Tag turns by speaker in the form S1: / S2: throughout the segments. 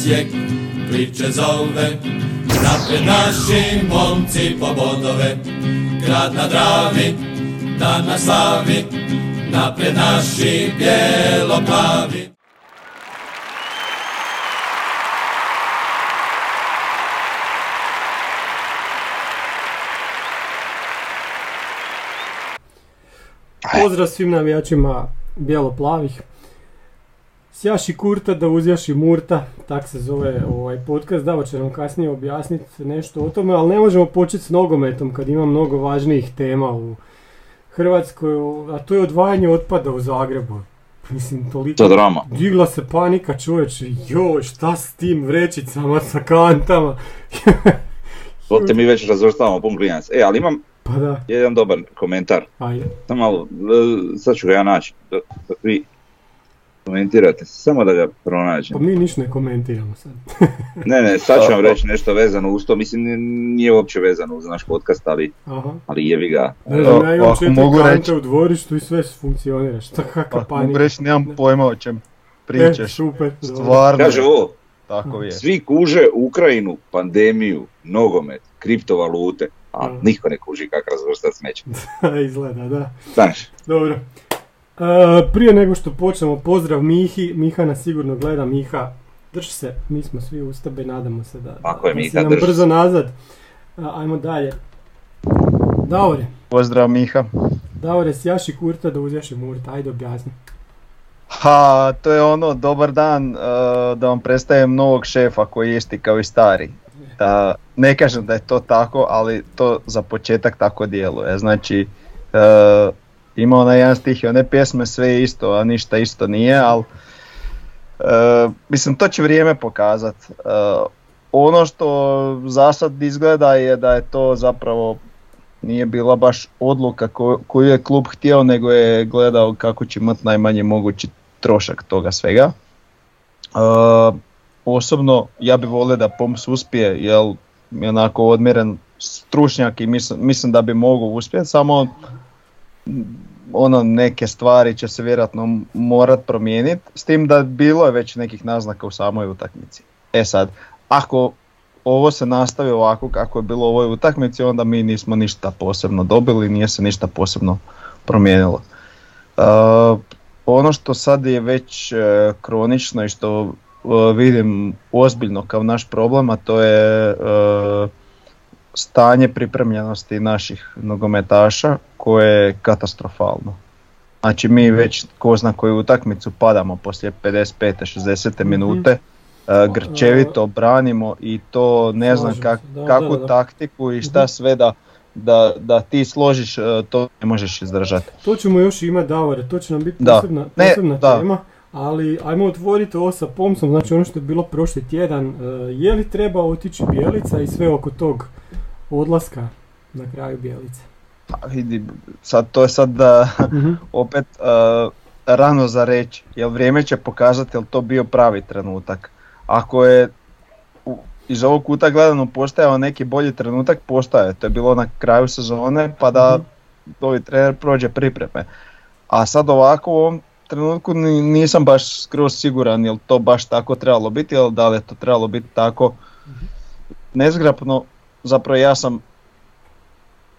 S1: Osijek priče zove. Napred naši momci po bodove, grad na Dravi, dan na slavi. Napred naši bijelo-plavi.
S2: Pozdrav svim navijačima bijelo-plavih. Sjaši kurta da uzjaši murta, tak se zove ovaj podcast, Davo će nam kasnije objasniti nešto o tome, ali ne možemo početi s nogometom kad ima mnogo važnijih tema u Hrvatskoj, a to je odvajanje otpada u Zagrebu. Mislim, toliko...
S3: To drama.
S2: Digla se panika čovječe, joj, šta s tim vrećicama, sa kantama.
S3: To te mi već razvrstavamo pun klinac. E, ali imam
S2: Pa da,
S3: jedan dobar komentar.
S2: ajde.
S3: Samo malo, e, sad ću ga ja naći, vi komentirate, samo da ga pronađem.
S2: Pa mi ništa ne komentiramo sad.
S3: Ne, ne, sad ću vam reći nešto vezano uz to, mislim nije uopće vezano uz naš podcast, ali,
S2: Aha.
S3: ali jevi ga.
S2: Ne znam, ja imam četiri
S4: mogu
S2: kante
S4: reći-
S2: u dvorištu i sve funkcionira. Šta kakva
S4: Ako
S2: panika.
S4: mogu reći, nemam
S2: Ne.
S4: pojma o čem
S2: E,
S4: pričaš.
S2: super. dobro.
S4: Stvarno,
S3: Kaže ovo,
S4: tako je.
S3: svi kuže Ukrajinu, pandemiju, nogomet, kriptovalute, a
S2: Mm.
S3: niko ne kuži kak razvrstat smeće.
S2: Izgleda, da.
S3: Znaš,
S2: Dobro. E, prije nego što počnemo, pozdrav Mihi. Miha nas sigurno gleda. Miha, drži se. Mi smo svi uz tebe, nadamo se da,
S3: Tako je,
S2: da si
S3: Miha,
S2: nam
S3: drži
S2: brzo nazad. A, ajmo dalje. Davore,
S4: Pozdrav Miha.
S2: Davore, sjaši kurta da uzjaši murta. Ajde objasni.
S4: Ha, to je ono, dobar dan, uh, da vam predstavim novog šefa koji je isti kao i stari. Da, ne kažem da je to tako, ali to za početak tako djeluje. Znači, uh, ima onaj jedan stih i one pjesme sve je isto, a ništa isto nije, ali uh, mislim to će vrijeme pokazat. Uh, ono što za sad izgleda je da je to zapravo nije bila baš odluka ko- koju je klub htio, nego je gledao kako će imati najmanje mogući trošak toga svega. Uh, osobno ja bi volio da Poms uspije, jer je onako odmjeren stručnjak i mislim, mislim da bi mogao uspjeti, samo ono neke stvari će se vjerojatno morat promijeniti, s tim da bilo je već nekih naznaka u samoj utakmici. E sad, ako ovo se nastavi ovako kako je bilo u ovoj utakmici, onda mi nismo ništa posebno dobili, nije se ništa posebno promijenilo. Uh, ono što sad je već e, kronično i što e, vidim ozbiljno kao naš problem, a to je e, stanje pripremljenosti naših nogometaša koje je katastrofalno. Znači mi već ko zna koju utakmicu padamo poslije 55. 60. minute, e, grčevito branimo i to ne znam kak,
S2: da,
S4: kakvu
S2: da, da.
S4: taktiku i šta sve da, da, da ti složiš, e, to ne možeš izdržati.
S2: To ćemo još imati, Davore, to će nam biti
S4: Da.
S2: posebna,
S4: Ne,
S2: posebna
S4: da.
S2: tema. Ali ajmo otvoriti ovo sa Pomsom, znači ono što je bilo prošli tjedan. e, je li treba otići Bijelica i sve oko tog odlaska na kraju Bijelice?
S4: Pa vidi, sad to je sad da,
S2: Mhm.
S4: opet uh, rano za reći, jer vrijeme će pokazati jel to bio pravi trenutak. Ako je u- iz ovog kuta gledano postajao neki bolji trenutak, postaje. To je bilo na kraju sezone pa da
S2: Mhm.
S4: novi trener prođe pripreme. A sad ovako u ovom trenutku ni- nisam baš skroz siguran jel to baš tako trebalo biti, jel da li je to trebalo biti tako nezgrapno. Zapravo ja sam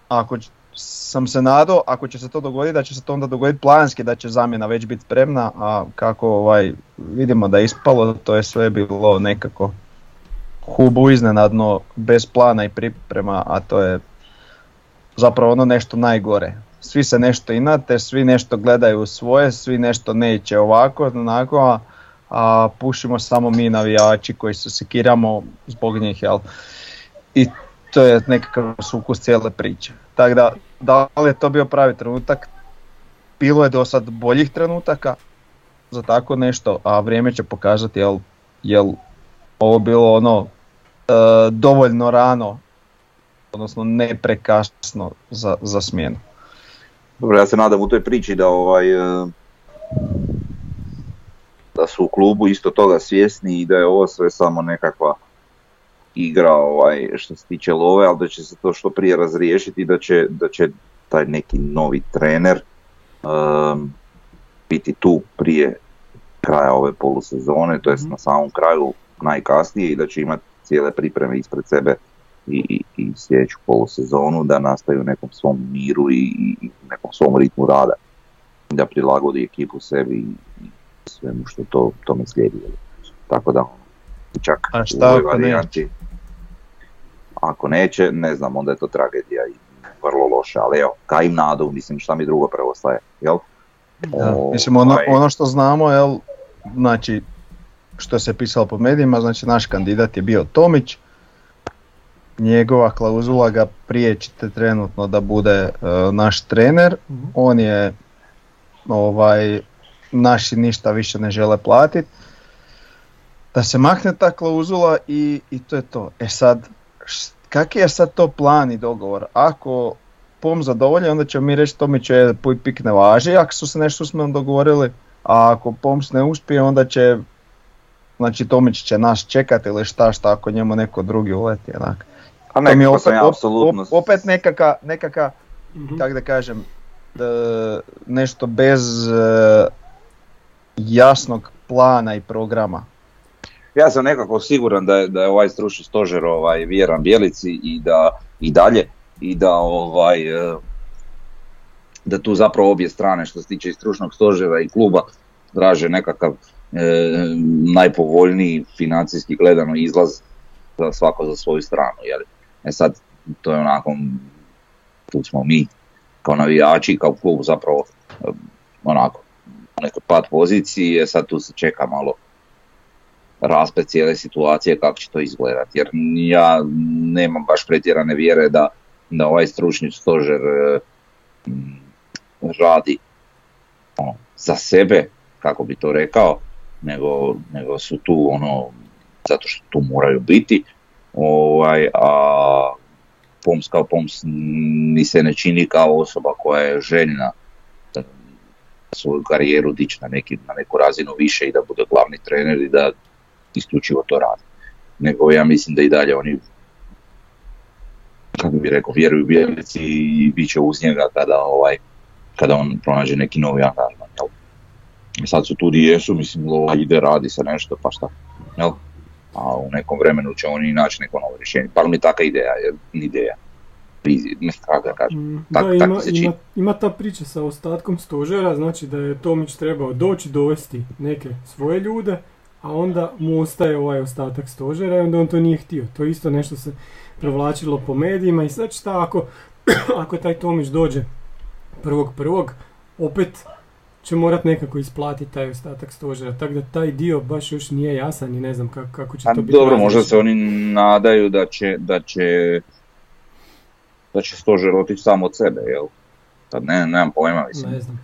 S4: ako sam se nadao, ako će se to dogoditi, da će se to onda dogoditi planski, da će zamjena već biti spremna, a kako ovaj, vidimo da je ispalo, to je sve bilo nekako hubu iznenadno, bez plana i priprema, a to je zapravo ono nešto najgore. Svi se nešto inate, svi nešto gledaju svoje, svi nešto neće ovako, onako, a, a pušimo samo mi navijači koji se sekiramo zbog njih, jel? I to je nekakav sukus cijele priče. Tako da, da li je to bio pravi trenutak? Bilo je do sad boljih trenutaka za tako nešto, a vrijeme će pokazati jel, jel ovo bilo ono e, dovoljno rano, odnosno ne prekasno za, za smjenu.
S3: Dobro, ja se nadam u toj priči da ovaj e, da su u klubu isto toga svjesni i da je ovo sve samo nekakva igra ovaj, što se tiče love, ali da će se to što prije razriješiti i da će, da će taj neki novi trener um, biti tu prije kraja ove polusezone, to jest
S2: Mhm.
S3: na samom kraju najkasnije i da će imati cijele pripreme ispred sebe i, i, i sljedeću polusezonu da nastaju u nekom svom miru i, i- nekom svom ritmu rada. Da prilagodi ekipu sebi i, svemu što to, tome slijedi. Tako da čak
S4: A
S3: u
S4: šta
S3: ovoj
S4: ako
S3: varijanti, ako neće, ne znam, onda je to tragedija i vrlo loše, ali evo, kaj im nadu, mislim šta mi drugo preostaje, jel?
S4: Da,
S3: O,
S4: mislim ono,
S3: ovaj,
S4: ono što znamo, jel, znači što se pisalo po medijima, znači naš kandidat je bio Tomić, njegova klauzula ga prijećite trenutno da bude e, naš trener,
S2: Mhm.
S4: on je ovaj naši ništa više ne žele platiti. Da se makne ta klauzula i, i to je to. E sad, kak je sad to plan i dogovor? Ako POM zadovolji, onda ćemo mi reći Tomiću je puj pik ne važi, ako su se nešto s mnom dogovorili, a ako POMS ne uspije, onda će znači Tomić će nas čekati ili šta šta ako njemu neko drugi uleti. Onak.
S3: A
S4: To mi je opet,
S3: ja apsolutno...
S4: op- opet nekaka, nekaka
S2: Mhm.
S4: kako da kažem, da nešto bez e, jasnog plana i programa.
S3: Ja sam nekako siguran da je, da je ovaj stručni stožer ovaj, vjeran Bjelici i da i dalje i da ovaj e, da tu zapravo obje strane što se tiče i stručnog stožera i kluba traže nekakav e, najpovoljniji financijski gledano izlaz za svako za svoju stranu. Jel? E sad, to je onako, tu smo mi kao navijači, kao klub zapravo e, onako u nekoj pad poziciji, e sad tu se čeka malo rasplet cijele situacije kako će to izgledati. Jer ja nemam baš pretjerane vjere da, da ovaj stručni stožer e, radi ono, za sebe, kako bi to rekao, nego, nego su tu ono, zato što tu moraju biti, ovaj, a Poms kao Poms ni se ne čini kao osoba koja je željna svoju karijeru dići na, neki, na neku razinu više i da bude glavni trener i da isključivo to radi. Nego ja mislim da i dalje oni kako bi rekao, vjeruju Bjelici i bit će uz njega kada, ovaj, kada on pronađe neki novi angažman. Jel? I sad su tu di jesu, mislim, lova ide, radi se nešto, pa šta. Jel? A u nekom vremenu će oni naći neko novo rješenje. Pa mi je taka ideja, je, ideja. Znam kako da kažem.
S2: Mm,
S3: Tak-
S2: da, ima, ima, ima ta priča sa ostatkom stožera, znači da je Tomić trebao doći dovesti neke svoje ljude, a onda mu ostaje ovaj ostatak stožera i onda on to nije htio. To isto nešto se provlačilo po medijima i sad šta ako, ako taj Tomić dođe prvog prvog, opet će morat nekako isplatiti taj ostatak stožera, tako da taj dio baš još nije jasan i ne znam kako, kako će to biti.
S3: dobro, možda se oni nadaju da će, da će, da će stožer otići sam od sebe, jel? Sad ne, nemam pojma, mislim.
S2: Ne znam.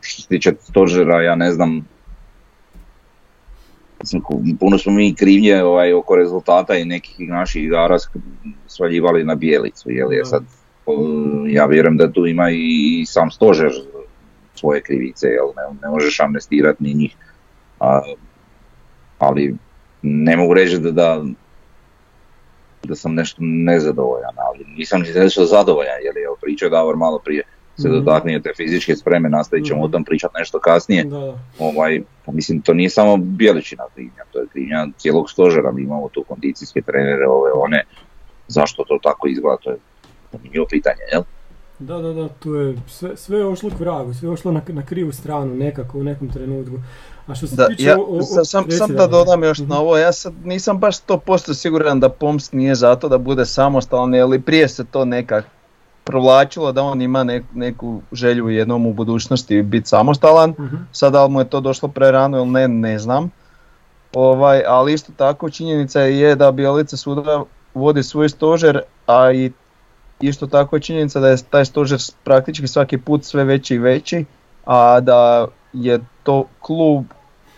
S3: Što se tiče stožera, ja ne znam, mislim, puno smo mi krivnje ovaj, oko rezultata i nekih naših igara svaljivali na bijelicu, jel je sad, ja vjerujem da tu ima i sam stožer svoje krivice, jel, ne, ne možeš amnestirati ni njih, A, ali ne mogu reći da, da, da sam nešto nezadovoljan, ali nisam ni nešto zadovoljan, jer je pričao Davor malo prije se
S2: Mhm.
S3: dotaknije te fizičke spreme, nastavit ćemo o
S2: Mhm.
S3: tom pričati nešto kasnije.
S2: Da, da.
S3: Ovaj, pa mislim, to nije samo Bjeličina krivnja, to je krivnja cijelog stožera, mi imamo tu kondicijske trenere, ove, one, zašto to tako izgleda, to je zanimljivo pitanje, jel?
S2: Da, da, da, tu je sve, sve je ošlo k vragu, sve je ošlo na, na krivu stranu nekako u nekom trenutku. A što se
S4: Da,
S2: tiče...
S4: ja,
S2: o- o-
S4: sa- sam,
S2: reci
S4: sam
S2: da,
S4: da dodam još
S2: Mhm.
S4: na ovo, ja sad nisam baš 100% siguran da POMS nije zato da bude samostalan, ali prije se to nekak provlačilo da on ima nek- neku želju jednom u budućnosti biti samostalan,
S2: Mhm.
S4: sad da li mu je to došlo prerano ili ne, ne znam. Ovaj, ali isto tako činjenica je da Bjelica suda vodi svoj stožer, a i isto tako je činjenica da je taj stožer praktički svaki put sve veći i veći, a da je to klub,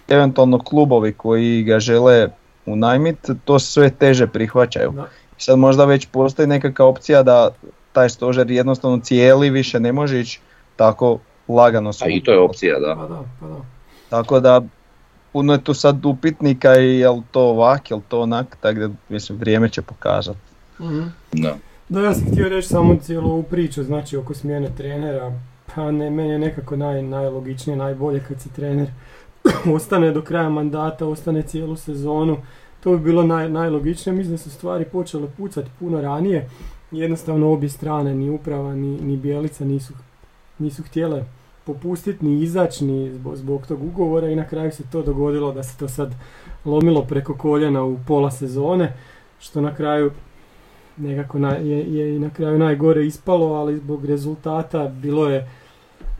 S4: eventualno klubovi koji ga žele unajmit, to sve teže prihvaćaju.
S2: Da.
S4: Sad možda već postoji nekakva opcija da taj stožer jednostavno cijeli više ne može ići tako lagano
S3: A i to je opcija, da.
S2: Pa da, pa da.
S4: tako da puno je tu sad upitnika i jel to ovak, jel to onak, tako da mislim vrijeme će pokazati.
S2: Mhm.
S3: da.
S2: Da, ja sam htio reći samo cijelu ovu priču, znači oko smjene trenera, Pa ne, meni je nekako naj, najlogičnije, najbolje kad se trener ostane do kraja mandata, ostane cijelu sezonu. To bi bilo naj, najlogičnije. Mislim da su stvari počele pucati puno ranije. Jednostavno obje strane, ni uprava, ni, ni Bjelica nisu, nisu htjele popustiti, ni izaći, ni zbog, zbog tog ugovora i na kraju se to dogodilo da se to sad lomilo preko koljena u pola sezone, što na kraju nekako je, je i na kraju najgore ispalo, ali zbog rezultata bilo je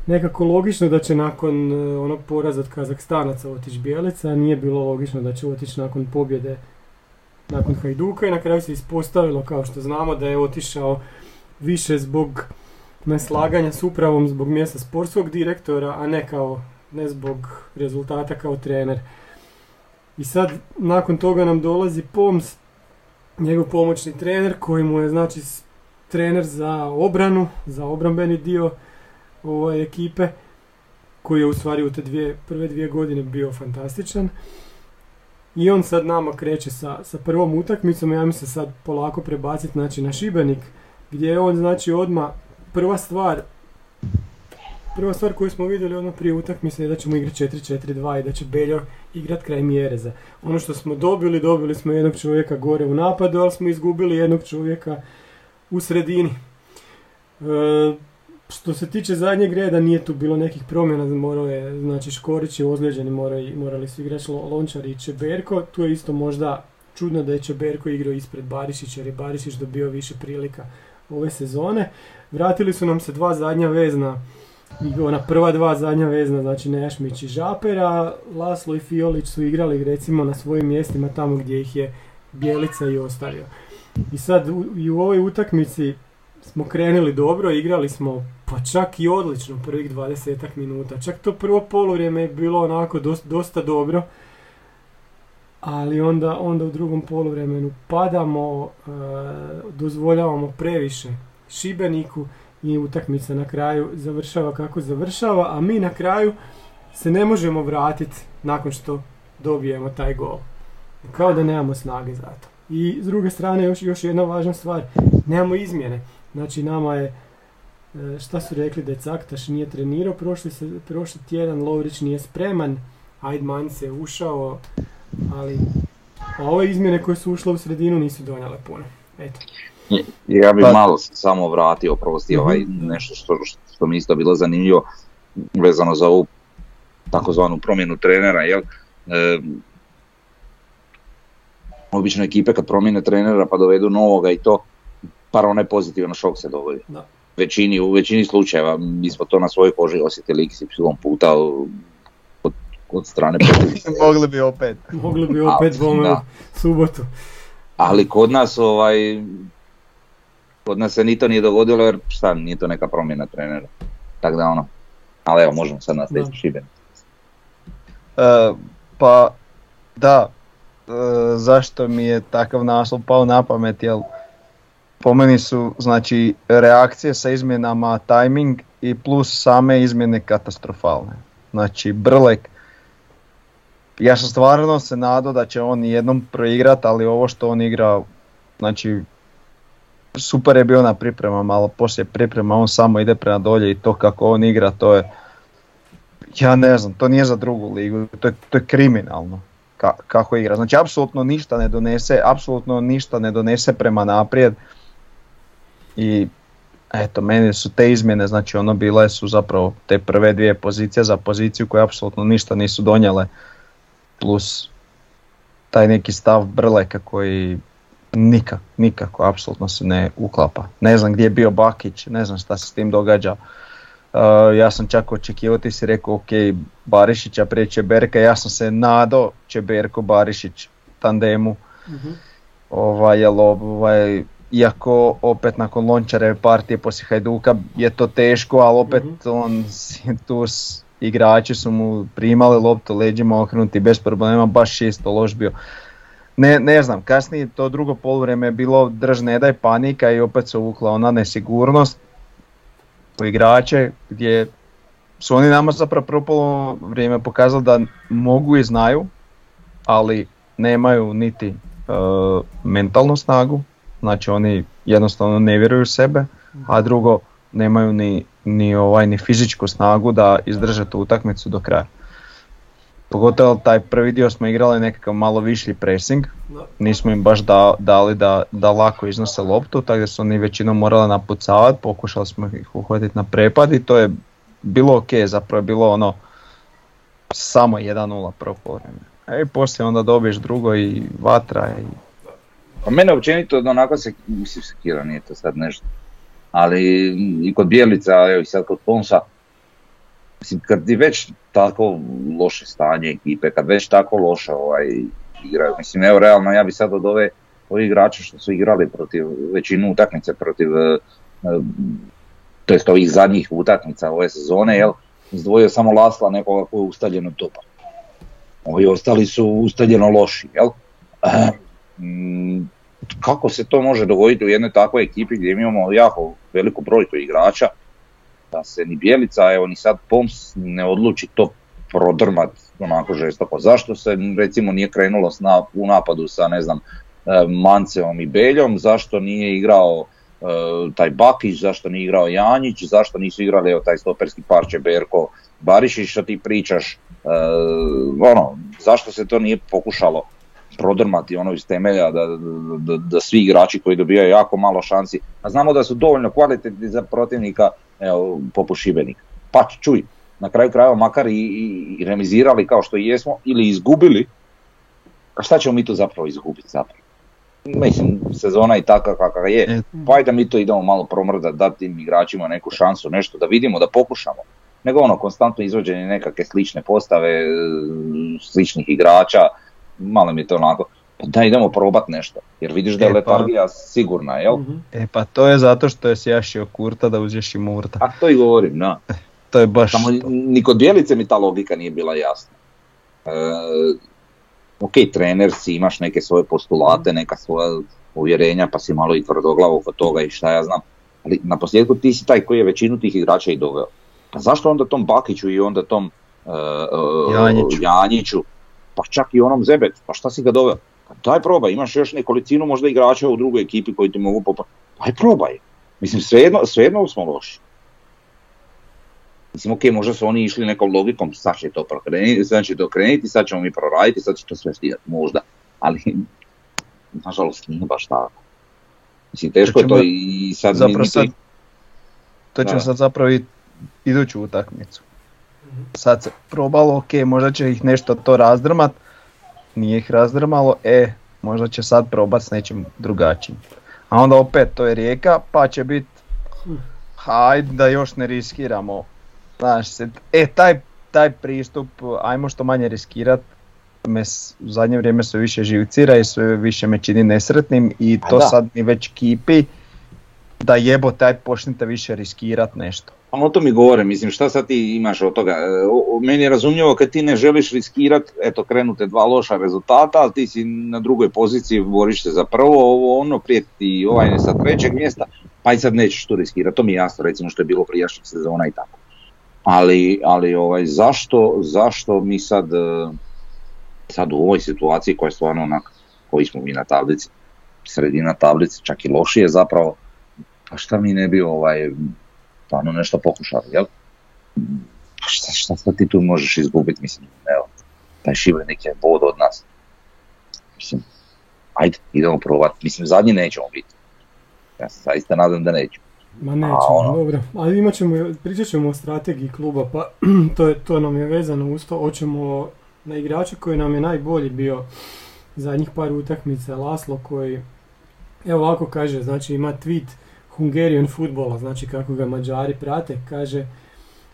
S2: nekako logično da će nakon e, onog poraza od Kazakstanaca otići Bijelica, a nije bilo logično da će otići nakon pobjede nakon Hajduka i na kraju se ispostavilo kao što znamo da je otišao više zbog neslaganja s upravom zbog mjesta sportskog direktora, a ne kao ne zbog rezultata kao trener. I sad nakon toga nam dolazi Poms, njegov pomoćni trener koji mu je znači trener za obranu, za obrambeni dio ove ekipe koji je u stvari u te dvije, prve dvije godine bio fantastičan. I on sad nama kreće sa, sa prvom utakmicom, ja mislim sad polako prebaciti znači, na Šibenik, gdje je on znači odmah prva stvar Prva stvar koju smo vidjeli ono prije utakmice je da ćemo igrati 4-4-2 i da će Beljo igrat kraj Mjereza. Ono što smo dobili, dobili smo jednog čovjeka gore u napadu, ali smo izgubili jednog čovjeka u sredini. E, što se tiče zadnjeg reda, nije tu bilo nekih promjena, morao je, znači Škorić je ozlijeđeni, morali, morali su igrati Lončar i Čeberko, tu je isto možda čudno da je Čeberko igrao ispred Barišića jer je Barišić dobio više prilika ove sezone. Vratili su nam se dva zadnja vezna, ona prva dva zadnja vezna, znači Nešmić i Žapera, Laslo i Fiolić su igrali recimo na svojim mjestima tamo gdje ih je Bjelica i ostavio. I sad i u ovoj utakmici smo krenuli dobro, igrali smo pa čak i odlično prvih 20 minuta. Čak to prvo poluvrijeme je bilo onako dosta, dosta dobro. Ali onda, onda u drugom poluvremenu padamo, e, dozvoljavamo previše Šibeniku i utakmica na kraju završava kako završava, a mi na kraju se ne možemo vratiti nakon što dobijemo taj gol. Kao da nemamo snage za to. I s druge strane još, još jedna važna stvar, nemamo izmjene. Znači nama je, e, šta su rekli da je Caktaš nije trenirao, prošli, se, prošli tjedan Lovrić nije spreman, Aydman se ušao, ali a ove izmjene koje su ušle u sredinu nisu donijele puno. Eto.
S3: Ja bih pa- malo samo vratio, prosti, ovaj, mhm. nešto što, što mi isto bilo zanimljivo vezano za ovu takozvanu promjenu trenera, jel? E, obično ekipe kad promijene trenera pa dovedu novoga i to, par onaj pozitivan šok se dogodi. Da. Većini, u većini slučajeva mi smo to na svojoj koži osjetili x puta od, od strane
S4: Mogli bi opet.
S2: Mogli bi opet subotu.
S3: Ali kod nas ovaj kod nas se ni to nije dogodilo jer šta, nije to neka promjena trenera. Tako da ono, ali evo možemo sad nastaviti Šiben.
S4: Uh, pa da, uh, zašto mi je takav naslov pao na pamet, jel po meni su znači reakcije sa izmjenama timing i plus same izmjene katastrofalne. Znači Brlek, ja sam stvarno se nadao da će on jednom proigrat, ali ovo što on igra, znači super je bio na pripremama, ali poslije priprema on samo ide prema dolje i to kako on igra, to je, ja ne znam, to nije za drugu ligu, to je, to je kriminalno kako igra. Znači apsolutno ništa ne donese, apsolutno ništa ne donese prema naprijed i eto, meni su te izmjene, znači ono bile su zapravo te prve dvije pozicije za poziciju koje apsolutno ništa nisu donijele, plus taj neki stav Brleka koji nikak, nikako, apsolutno se ne uklapa. Ne znam gdje je bio Bakić, ne znam šta se s tim događa. Uh, ja sam čak očekivao, ti si rekao ok, Barišića prije Čeberka, ja sam se nadao Čeberko Barišić tandemu. uh Ovaj, jel, ovaj, iako opet nakon Lončareve partije poslije Hajduka je to teško, ali opet mm on tu igrači su mu primali loptu leđima okrenuti bez problema, baš isto loš bio. Ne, ne znam, kasnije to drugo poluvreme je bilo drž ne daj panika i opet se uvukla ona nesigurnost u igrače gdje su oni nama zapravo prvo vrijeme pokazali da mogu i znaju, ali nemaju niti uh, mentalnu snagu, znači oni jednostavno ne vjeruju sebe, a drugo nemaju ni ni, ovaj, ni fizičku snagu da izdrže tu utakmicu do kraja. Pogotovo taj prvi dio smo igrali nekakav malo višlji pressing, nismo im baš da, dali da, da lako iznose loptu, tako da su oni većinom morali napucavati, pokušali smo ih uhvatiti na prepad i to je bilo ok, zapravo je bilo ono samo 1-0 prvo E i poslije onda dobiješ drugo i vatra i...
S3: Pa mene općenito onako se, mislim sekira, nije to sad nešto. Ali i kod Bijelica, evo i sad kod Ponsa, mislim kad je već tako loše stanje ekipe, kad već tako loše ovaj, igraju, mislim evo realno ja bi sad od ove ovi igrača što su igrali protiv većinu utakmice protiv e, to jest ovih zadnjih utakmica ove sezone, jel, izdvojio samo Lasla nekoga koji je ustaljeno dobar. Ovi ostali su ustaljeno loši, jel? Mm, kako se to može dogoditi u jednoj takvoj ekipi gdje imamo jako veliku brojku igrača, da se ni Bjelica, evo ni sad Poms ne odluči to prodrmat onako žestoko. Zašto se recimo nije krenulo u napadu sa ne znam e, Manceom i Beljom, zašto nije igrao e, taj Bakić, zašto nije igrao Janjić, zašto nisu igrali evo, taj stoperski parče Berko Barišić što ti pričaš, e, ono, zašto se to nije pokušalo prodrmati ono iz temelja da, da, da, svi igrači koji dobijaju jako malo šansi, a znamo da su dovoljno kvalitetni za protivnika evo, poput Šibenika. Pa čuj, na kraju krajeva makar i, i, remizirali kao što jesmo ili izgubili, a šta ćemo mi to zapravo izgubiti zapravo? Mislim, sezona i taka kakva je, e. pa ajde mi to idemo malo promrdati, dati tim igračima neku šansu, nešto da vidimo, da pokušamo. Nego ono, konstantno izvođenje nekakve slične postave, sličnih igrača, malo mi je to onako, pa da idemo probat nešto, jer vidiš da je e, pa- letargija sigurna, jel? Mhm.
S4: E pa to je zato što je sjašio kurta da uzješ i murta.
S3: A to i govorim, da.
S4: to je baš
S3: Samo ni kod Bjelice mi ta logika nije bila jasna. E, ok, trener si, imaš neke svoje postulate, neka svoja uvjerenja, pa si malo i tvrdoglavo oko toga i šta ja znam. Ali na posljedku ti si taj koji je većinu tih igrača i doveo. Pa zašto onda tom Bakiću i onda tom uh, Janjiću. Janjiću pa čak i onom Zebet, pa šta si ga doveo? Pa daj probaj, imaš još nekolicinu možda igrača u drugoj ekipi koji ti mogu popati. Daj probaj. Mislim, svejedno, svejedno smo loši. Mislim, ok, možda su oni išli nekom logikom, sad će to prokrenuti, sad će to krenuti, sad ćemo mi proraditi, sad će to sve stijati, možda. Ali, nažalost, nije baš tako. Mislim, teško je to i sad...
S4: Zapravo sad, to ćemo sad zapravo iduću utakmicu sad se probalo, ok, možda će ih nešto to razdrmat, nije ih razdrmalo, e, možda će sad probat s nečim drugačijim. A onda opet to je rijeka, pa će bit, hajde da još ne riskiramo. Znaš, se, e, taj, taj pristup, ajmo što manje riskirat, me u zadnje vrijeme sve više živcira i sve više me čini nesretnim i to sad mi već kipi da jebo taj počnite više riskirat nešto.
S3: Pa o to mi govore, mislim šta sad ti imaš od toga. E, meni je razumljivo kad ti ne želiš riskirat, eto krenute dva loša rezultata, ali ti si na drugoj poziciji, boriš se za prvo, ovo ono prijeti ovaj sa trećeg mjesta, pa i sad nećeš tu riskirati, to mi je jasno recimo što je bilo prijašnjih sezona i tako. Ali, ali ovaj, zašto, zašto mi sad, e, sad u ovoj situaciji koja je stvarno onak, koji smo mi na tablici, sredina tablice, čak i lošije zapravo, pa šta mi ne bi ovaj, stvarno nešto pokušali, jel? Šta, šta, šta ti tu možeš izgubiti, mislim, evo, taj Šibenik je bod od nas. Mislim, ajde, idemo probati. Mislim, zadnji nećemo biti. Ja se zaista nadam da neću.
S2: Ma nećemo, ono... dobro. Ali imat ćemo, pričat ćemo o strategiji kluba, pa to, je, to nam je vezano uz to. Hoćemo na igrača koji nam je najbolji bio zadnjih par utakmica, Laslo koji, evo ovako kaže, znači ima tweet, Hungarian futbola, znači kako ga Mađari prate, kaže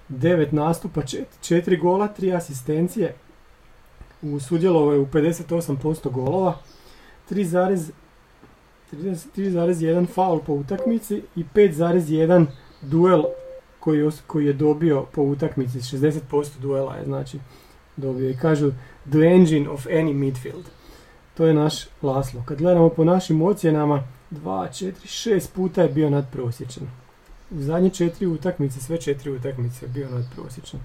S2: 9 nastupa, 4 gola, 3 asistencije, u sudjelovo je u 58% golova, 3,1 faul po utakmici i 5,1 duel koji, koji je dobio po utakmici, 60% duela je znači dobio i kažu the engine of any midfield. To je naš Laslo. Kad gledamo po našim ocjenama, 2, 4, 6 puta je bio nadprosječan. U zadnje četiri utakmice, sve četiri utakmice je bio nadprosječan.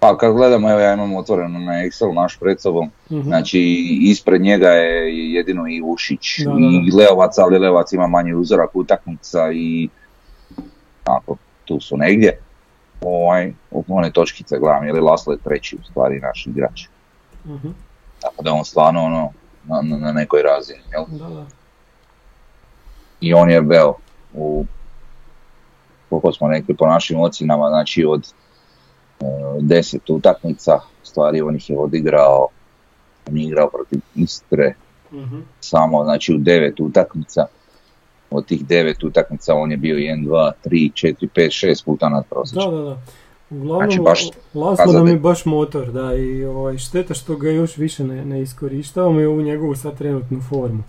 S3: Pa kad gledamo, evo ja imam otvoreno na Excel naš pred sobom, uh znači ispred njega je jedino i Ušić i Leovac, ali Leovac ima manji uzorak utakmica i tako, tu su negdje. Ovaj, one točkice gledam, je li Laslo je treći u stvari naš igrač.
S2: Mhm.
S3: Tako da on stvarno ono, na, na, na nekoj razini. Jel?
S2: Da, da.
S3: I on je, evo, u koliko smo rekli po našim ocjenama, znači od e, deset utakmica, stvari on ih je odigrao, on je igrao protiv Istre,
S2: Mhm.
S3: samo znači u devet utakmica. Od tih devet utakmica on je bio 1, 2, 3, 4, 5, 6 puta nad
S2: Da,
S3: prosječom.
S2: da, da. Uglavnom,
S3: Znači, baš
S2: Laslo nam je baš motor, da, i ovaj, šteta što ga još više ne, ne iskorištavamo i ovu njegovu sad trenutnu formu.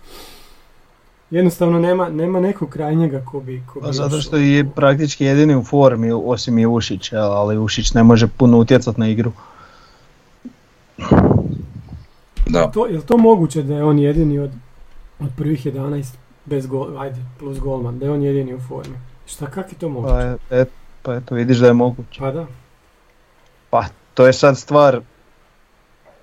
S2: Jednostavno nema, nema nekog kraj njega ko bi... Ko bi
S4: Pa zato što je praktički jedini u formi, osim i Ušić, ali Ušić ne može puno utjecat na igru.
S3: Da.
S2: To, je li to moguće da je on jedini od, od prvih 11 bez gol, ajde, plus golman, da je on jedini u formi? Šta, kak je to moguće?
S4: Pa, je- et, pa eto, vidiš da je moguće.
S2: Pa da.
S4: Pa, to je sad stvar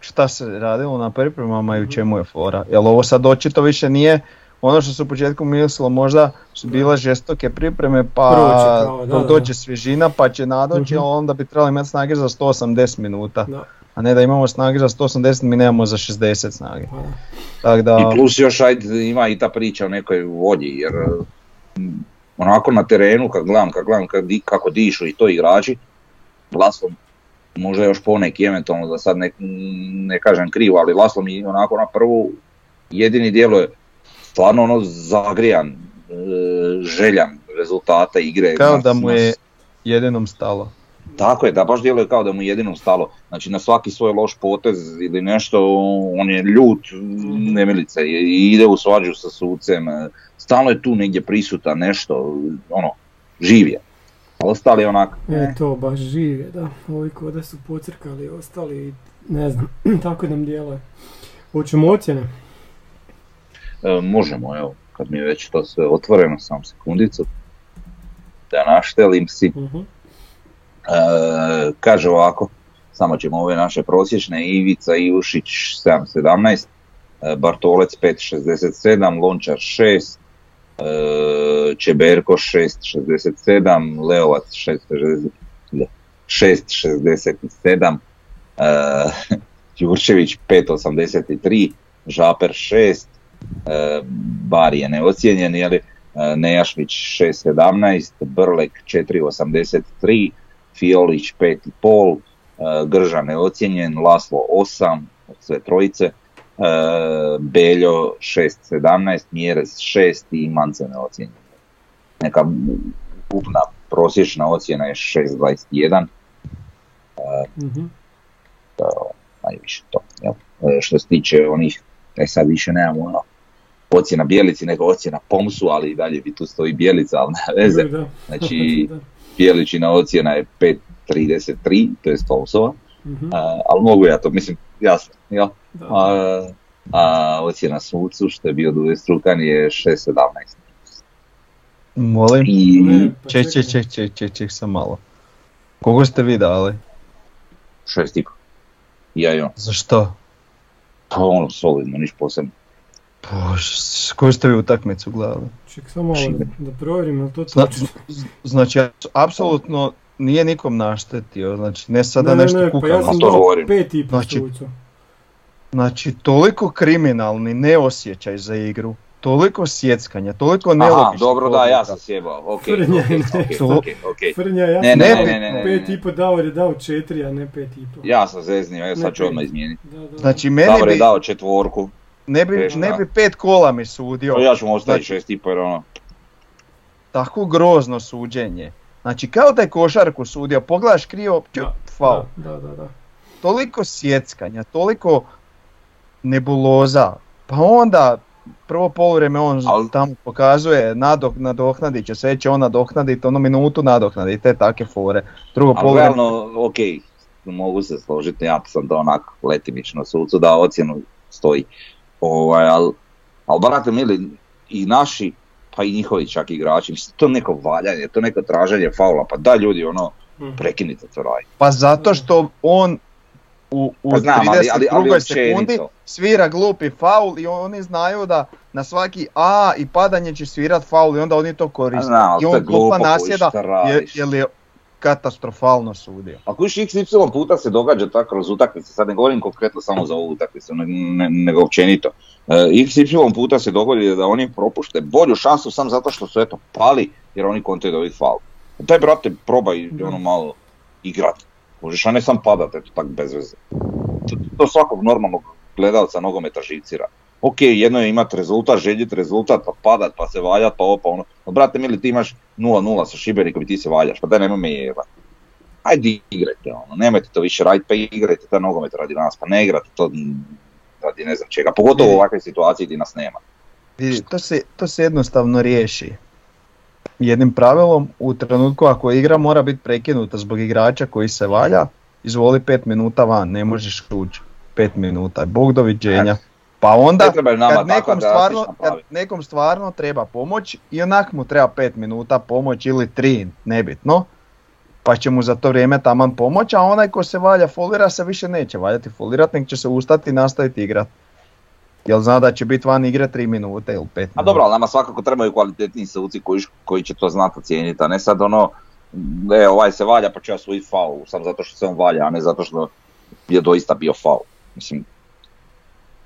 S4: šta se radilo na pripremama i u čemu je fora. Jel ovo sad očito više nije ono što se u početku mislilo, možda su bile žestoke pripreme pa
S2: Proći kao, da,
S4: dok
S2: da.
S4: dođe svježina pa će nadoći, ali onda bi trebali imati snage za 180 minuta.
S2: Da,
S4: A ne da imamo snage za 180, mi nemamo za 60 snage.
S2: pa da.
S4: Tako da,
S3: I plus još ajde, ima i ta priča o nekoj volji, jer mm, onako na terenu kad gledam, kad gledam kad di- kako dišu i to igrači, Laslo možda još poneki eventualno da sad ne, ne kažem krivo, ali Laslo mi onako na prvu jedini dijelo je stvarno ono zagrijan, e, željan rezultata igre.
S4: kao da mu je jedinom stalo.
S3: Tako je, da baš djeluje kao da mu je jedinom stalo. Znači na svaki svoj loš potez ili nešto, on je ljut, nemilice i ide u svađu sa sucem, e, stalno je tu negdje prisutan nešto, ono, živ je. A ostali onak,
S2: E, to baš žive, da. Ovi kod da su pocrkali, ostali, ne znam, tako nam djeluje. Hoćemo ocjene?
S3: E, možemo, evo, kad mi je već to sve otvoreno, sam sekundicu, da naštelim si.
S2: Mhm.
S3: E, kaže ovako, samo ćemo ove naše prosječne, Ivica Ivušić 7.17, e, Bartolec 5.67, Lončar 6, e, Čeberko 6.67, Leovac 6.60 6.67, e, Jurčević 5.83, Žaper 6, e, Bar je neocijenjen, je li, e, Nejašmić 6.17, Brlek 4.83, Fiolić 5,5, e, Grža neocijenjen, Laslo 8, od sve trojice, e, Beljo 6,17, Mjerez 6 i Mance neocijenjen. Neka ukupna prosječna ocjena je 6,21,
S2: Mhm.
S3: najviše to. Jel? E, što se tiče onih, e sad više nemamo ono, ocjena Bijelici nego ocjena Pomsu, ali i dalje bi tu stoji Bijelica, ali ne veze.
S2: Da.
S3: Znači,
S2: Da.
S3: Bijeličina ocjena je 5.33, to je Stolsova,
S2: Mhm.
S3: a, ali mogu ja to, mislim, jasno, jel? A, a ocjena sucu, što je bio Strukan je 6.17.
S4: Molim?
S3: I
S2: Ne, pa
S4: Ček, ček, ček, ček, ček, ček, sam malo. Kogo ste vi dali?
S3: 6.5. Ja i on.
S4: Za što?
S3: Pa ono, solidno, niš posebno.
S4: Bože, koju ste vi utakmicu gledali?
S2: Ček, samo da, provjerim, je to točno?
S4: Znači, apsolutno nije nikom naštetio, znači ne sada
S2: Ne, ne,
S4: nešto
S2: ne, pa
S4: kukamo.
S2: ja sam
S3: to
S2: pet i
S4: Znači. Znači, toliko kriminalni neosjećaj za igru, toliko sjeckanja, toliko
S3: Aha,
S4: nelogičnih
S3: dobro, da, ja sam sjebao, ok,
S2: ne.
S3: Ne,
S2: sam
S3: ne,
S2: dao
S4: ne,
S3: ne, ne,
S2: pet i po, Davor je dao četiri, a ne pet i po.
S3: Ja sam zeznio, ja sad ću odmah izmijeniti.
S2: Da, da, da.
S4: Znači, meni
S3: Davor je
S4: bi,
S3: dao četvorku,
S4: ne bi, ne bi pet kola mi sudio,
S3: ja ću mu ostaviti
S4: Znači-
S3: šest i po jer ono,
S4: tako grozno suđenje. Znači, kao da je košarku sudio, pogledaš krivo, faul.
S2: Da, da, da.
S4: toliko sjeckanja, toliko nebuloza, pa onda prvo poluvreme on
S3: Al-
S4: tamo pokazuje nadok, nadoknadit će, sve će on nadoknaditi, ono minutu nadoknaditi, te take fore. Drugo
S3: ali
S4: poluvreme,
S3: realno, ok, mogu se složiti, ja sam to onak letimično sucu da ocjenu stoji. Ovaj, ali, ali brate mili, i naši, pa i njihovi čak igrači, mislim, to neko valjanje, to neko traženje faula, pa da ljudi ono,
S2: Mhm.
S3: prekinite to raditi.
S4: pa zato što on u, u
S3: Pa znam, ali-
S4: 32.
S3: ali- ali
S4: sekundi
S3: općenito.
S4: svira glupi faul i oni znaju da na svaki A i padanje će svirat faul i onda oni to koriste.
S3: znam, ali
S4: I on glupa nasjeda jer, jer je katastrofalno sudio.
S3: Ako još XY puta se događa tako kroz utakmice, sad ne govorim konkretno samo za ovu utakmicu, ne- ne- nego općenito. E, XY puta se dogodi da oni propušte bolju šansu samo zato što su eto pali jer oni kontaju dobiti faul. Taj brate probaj ono malo igrat. Možeš, a ne sam padat, eto tak bez veze. To, to svakog normalnog gledalca nogometa živcira. Ok, jedno je imati rezultat, željeti rezultat, pa padat, pa se valjat, pa ovo, pa ono. No, brate, mili, ti imaš 0-0 sa Šibenikom i ti se valjaš, pa daj nemoj me jebat ajde igrajte ono, nemojte to više raditi, pa igrajte taj nogomet radi nas, pa ne igrate to radi ne znam čega, pogotovo u ovakvoj situaciji gdje nas nema.
S4: To se, to se jednostavno riješi. Jednim pravilom, u trenutku ako igra mora biti prekinuta zbog igrača koji se valja, izvoli 5 minuta van, ne možeš ući. 5 minuta, bog doviđenja. Pa onda, kad nekom, stvarno, kad nekom stvarno treba pomoć, i onak mu treba 5 minuta pomoć ili 3, nebitno. Pa će mu za to vrijeme taman pomoć, a onaj ko se valja folira se više neće valjati folirat, nek će se ustati i nastaviti igrat. Jel zna da će biti van igre 3 minute ili 5 minuta.
S3: A dobro, ali nama svakako trebaju kvalitetniji suci koji, koji će to znati ocijeniti, a ne sad ono, e, ovaj se valja pa će ja svoj faul, samo zato što se on valja, a ne zato što je doista bio faul. Mislim,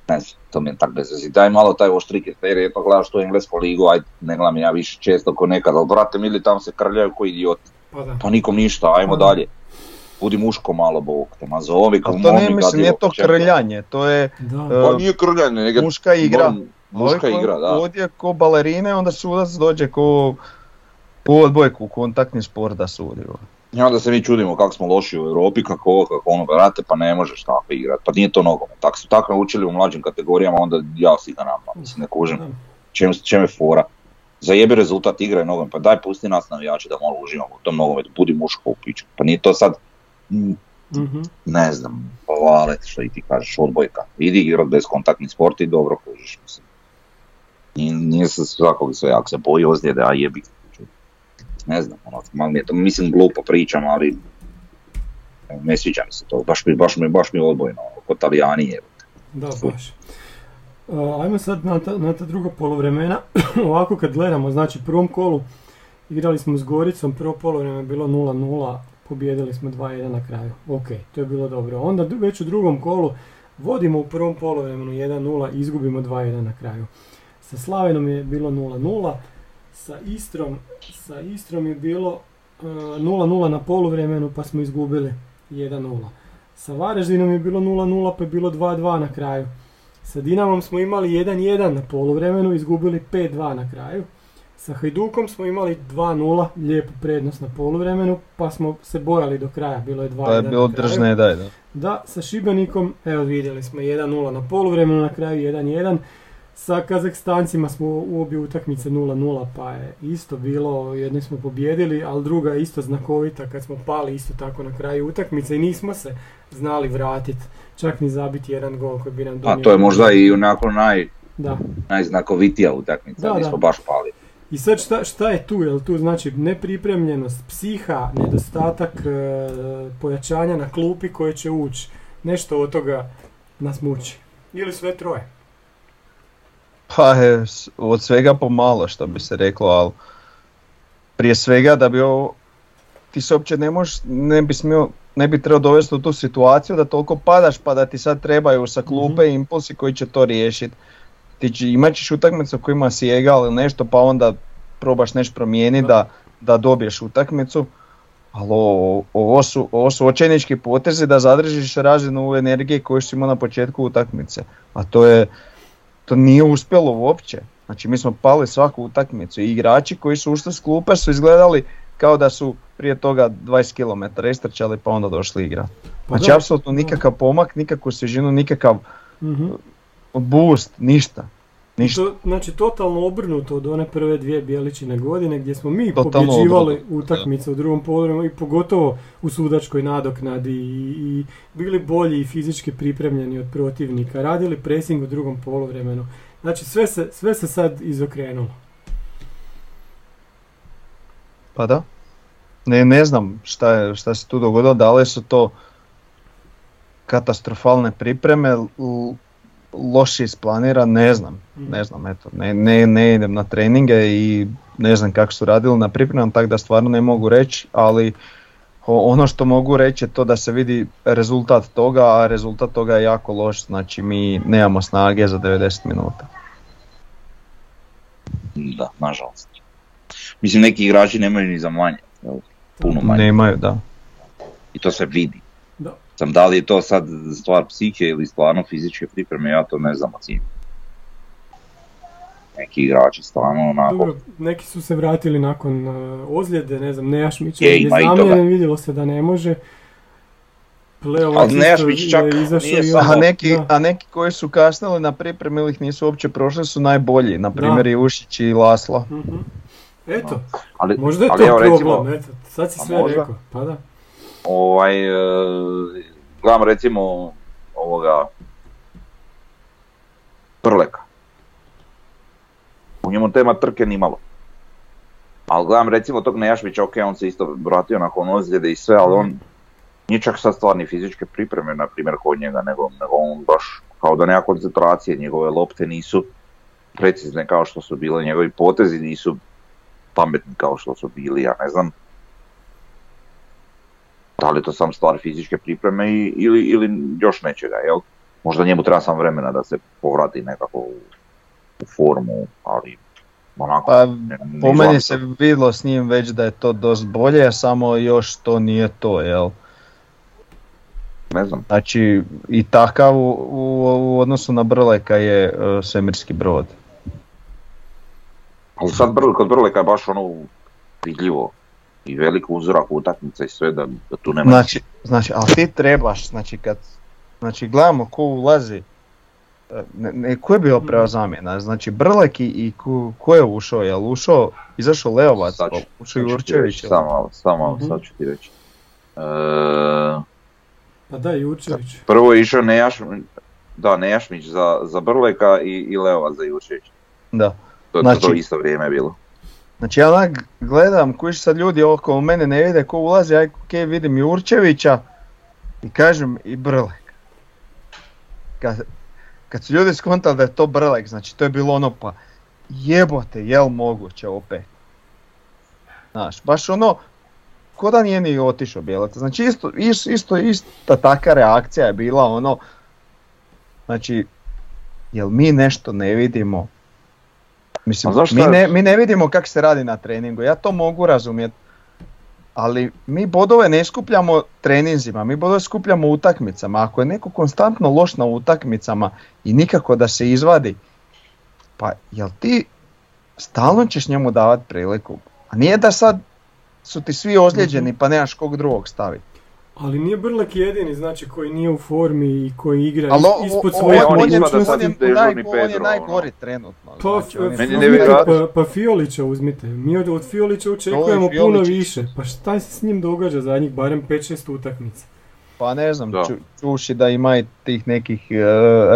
S3: ne znam, to mi je tak bez veze. Daj malo taj oštri kriterij, pa gledaš tu englesku ligu, ajde, ne gledam ja više često ko nekad, ali brate mili, tamo se krljaju ko idiot.
S2: Pa da.
S3: Pa nikom ništa, ajmo
S2: Pa da.
S3: dalje. Budi muško malo, bog te, ma zovi kao
S4: to ne, mislim, nije to krljanje, to je
S2: Da.
S4: E,
S3: Pa nije krljanje, nego...
S4: muška igra.
S3: Muška
S4: Ovaj ko
S3: igra, da.
S4: Ovdje ko balerine, onda sudac dođe ko u odbojku, u kontaktni sport da sudi.
S3: I onda se mi čudimo kako smo loši u Europi, kako ovo, kako ono, brate, pa ne možeš tako igrati. Pa nije to nogomet. Tako su tako naučili u mlađim kategorijama, onda ja si ga nama, mislim, ne kužim. Čem, čem je fora? Zajebi rezultat igre nogomet, pa daj pusti nas navijači da malo uživamo u tom nogometu, budi muško u piću. Pa nije to sad, mm,
S2: Mhm.
S3: ne znam, valet, što i ti kažeš, odbojka. Idi igrat bez kontaktni sport i dobro kužiš, mislim. Nije, nije se svakog sve, ako se boji ozljede, a jebi. Ne znam, ono, malo mi je to, mislim, glupo pričam, ali ne sviđa mi se to, baš mi, baš mi, baš mi odbojno, ono, kod Talijani je.
S2: Da, baš. Uh, ajmo sad na ta, na ta druga polovremena. Ovako kad gledamo, znači prvom kolu igrali smo s Goricom, prvo polovreme je bilo 0-0, pobijedili smo 2-1 na kraju. Ok, to je bilo dobro. Onda već u drugom kolu vodimo u prvom polovremenu 1-0 i izgubimo 2-1 na kraju. Sa Slavenom je bilo 0-0, sa Istrom, sa Istrom je bilo uh, 0-0 na poluvremenu pa smo izgubili 1-0. Sa Varaždinom je bilo 0-0 pa je bilo 2-2 na kraju. Sa Dinamom smo imali 1-1 na poluvremenu, izgubili 5-2 na kraju. Sa Hajdukom smo imali 2-0, lijepu prednost na poluvremenu, pa smo se bojali do kraja, bilo je 2-1
S4: To je bilo držne daj, da.
S2: Da, sa Šibenikom, evo vidjeli smo 1-0 na poluvremenu, na kraju 1-1. Sa Kazakstancima smo u obje utakmice 0-0, pa je isto bilo, jedne smo pobjedili, ali druga je isto znakovita kad smo pali isto tako na kraju utakmice i nismo se znali vratiti, čak ni zabiti jedan gol koji bi nam donio.
S3: A to je možda i onako naj,
S2: Da.
S3: najznakovitija utakmica,
S2: Da,
S3: mi
S2: da.
S3: smo baš pali.
S2: I sad šta, šta je tu? Jel tu znači nepripremljenost, psiha, nedostatak e, pojačanja na klupi koje će ući? Nešto od toga nas muči. Ili sve troje?
S4: Pa je, od svega pomalo što bi se reklo, ali prije svega da bi ovo, ti se uopće ne možeš, ne bi smio, ne bi trebao dovesti u tu situaciju da toliko padaš pa da ti sad trebaju sa klupe impulsi koji će to riješiti. Ti će, imat ćeš utakmicu kojima si egal ili nešto pa onda probaš nešto promijeniti da, da dobiješ utakmicu. Ali ovo, ovo, su, ovo su očajnički potezi da zadržiš razinu energije koju si imao na početku utakmice. A to je, to nije uspjelo uopće. Znači mi smo pali svaku utakmicu i igrači koji su ušli s klupe su izgledali kao da su prije toga 20 km istrčali pa onda došli igrati.
S2: Pa
S4: Znači apsolutno nikakav pomak, nikakvu svježinu, nikakav
S2: Mhm.
S4: Boost, ništa. Ništa.
S2: To, znači totalno obrnuto od one prve dvije Bjeličine godine gdje smo mi
S4: Totalno
S2: pobjeđivali
S4: obrnuto,
S2: utakmice u drugom poluvremenu i pogotovo u sudačkoj nadoknadi i, i bili bolji i fizički pripremljeni od protivnika, radili pressing u drugom poluvremenu. Znači sve se, sve se sad izokrenulo.
S4: Pa da. Ne, ne znam šta, je, šta se tu dogodilo, da li su to katastrofalne pripreme, l- loši isplaniran, ne znam, ne znam, eto, ne, ne, ne idem na treninge i ne znam kako su radili na pripremama, tako da stvarno ne mogu reći, ali ono što mogu reći je to da se vidi rezultat toga, a rezultat toga je jako loš, znači mi nemamo snage za 90 minuta.
S3: Da, nažalost. Mislim, neki igrači nemaju ni za manje. Puno manje.
S4: Nemaju, da.
S3: I to se vidi. Sam, da li je to sad stvar psihije ili stvarno fizičke pripreme, ja to ne znam ocijeniti. Neki igrači stvarno onako...
S2: Dobro, neki su se vratili nakon uh, ozljede, ne znam, Nejašmić
S3: Je,
S2: je zamljen, vidjelo se da ne može. Pleovac
S3: čak
S2: je
S3: nije
S4: A neki, a neki koji su kasnili na pripremi ili ih nisu uopće prošli su najbolji, na primjer i Ušić i Laslo.
S2: Mhm. Eto,
S3: Ali,
S2: možda je
S3: ali
S2: to
S3: evo,
S2: problem,
S3: recimo,
S2: eto, sad si
S3: A
S2: sve
S3: možda.
S2: rekao, pa da.
S3: Ovaj, e, gledam recimo ovoga Prleka. U njemu tema trke ni malo. Ali gledam recimo tog Nejašmića, ok, on se isto vratio nakon ozljede i sve, ali on nije čak sad stvarni fizičke pripreme, na primjer, kod njega, nego, nego on baš kao da nema koncentracije, njegove lopte nisu precizne kao što su bile, njegovi potezi nisu pametni kao što su bili, ja ne znam. Da li je to sam stvar fizičke pripreme ili, ili još nečega, jel? Možda njemu treba sam vremena da se povrati nekako u, u formu, ali onako...
S4: Pa
S3: ne- ne
S4: po meni se
S3: to.
S4: vidjelo s njim već da je to dosta bolje, samo još to nije to, jel?
S3: Ne znam,
S4: Znači i takav u, u, u odnosu na Brleka je e, svemirski brod.
S3: ali sad Brl, kod Brleka je baš ono vidljivo i velik uzorak utakmica i sve da, da tu nema...
S4: Znači, znači, ali ti trebaš, znači kad, znači gledamo ko ulazi, e, ne, ne, ko je bio prva zamjena, znači Brlek i, i ko, ko je ušao, jel ušao, izašao Leovac,
S3: Sad ću-
S4: ušao
S3: sad ću ti
S4: Jurčević?
S3: Samo malo, samo malo,
S2: Mhm.
S3: sad ću ti reći. E,
S2: Pa da, Jurčević.
S3: prvo je išao Nejaš, da, Nejašmić za, za Brleka i, i Leovac za Jurčević.
S4: da.
S3: To, to,
S4: Znači-
S3: to isto vrijeme je bilo.
S4: Znači ja onak gledam, kužiš sad ljudi oko mene ne vide ko ulazi, aj ok vidim Jurčevića i kažem i Brlek. Kad, kad su ljudi skontali da je to Brlek, znači to je bilo ono pa jebote, jel moguće opet. Znaš, baš ono, ko da nije ni otišao Bjelac. Znači isto, is- isto, ista taka reakcija je bila ono, znači, jel mi nešto ne vidimo? Mislim,
S3: A zašto
S4: mi ne, mi ne vidimo kako se radi na treningu, ja to mogu razumjeti. Ali mi bodove ne skupljamo treninzima, mi bodove skupljamo utakmicama. Ako je neko konstantno loš na utakmicama i nikako da se izvadi, pa jel ti stalno ćeš njemu davati priliku? A nije da sad su ti svi ozlijeđeni pa nemaš kog drugog staviti.
S2: Ali nije Brlek jedini, znači, koji nije u formi i koji igra
S4: Ali
S2: is-
S4: o-
S2: ispod svoje
S3: on
S4: on, je, naj, on je
S3: Pedro,
S4: najgori
S3: ono.
S4: trenutno.
S2: Pa,
S4: znači,
S3: Meni
S2: pa, pa Fiolića uzmite. Mi od, od Fiolića očekujemo
S4: Fiolić
S2: puno više. Pa šta se s njim događa zadnjih barem 5-6 utakmica?
S4: Pa ne znam,
S3: Da.
S4: ču, čuši da ima i tih nekih e,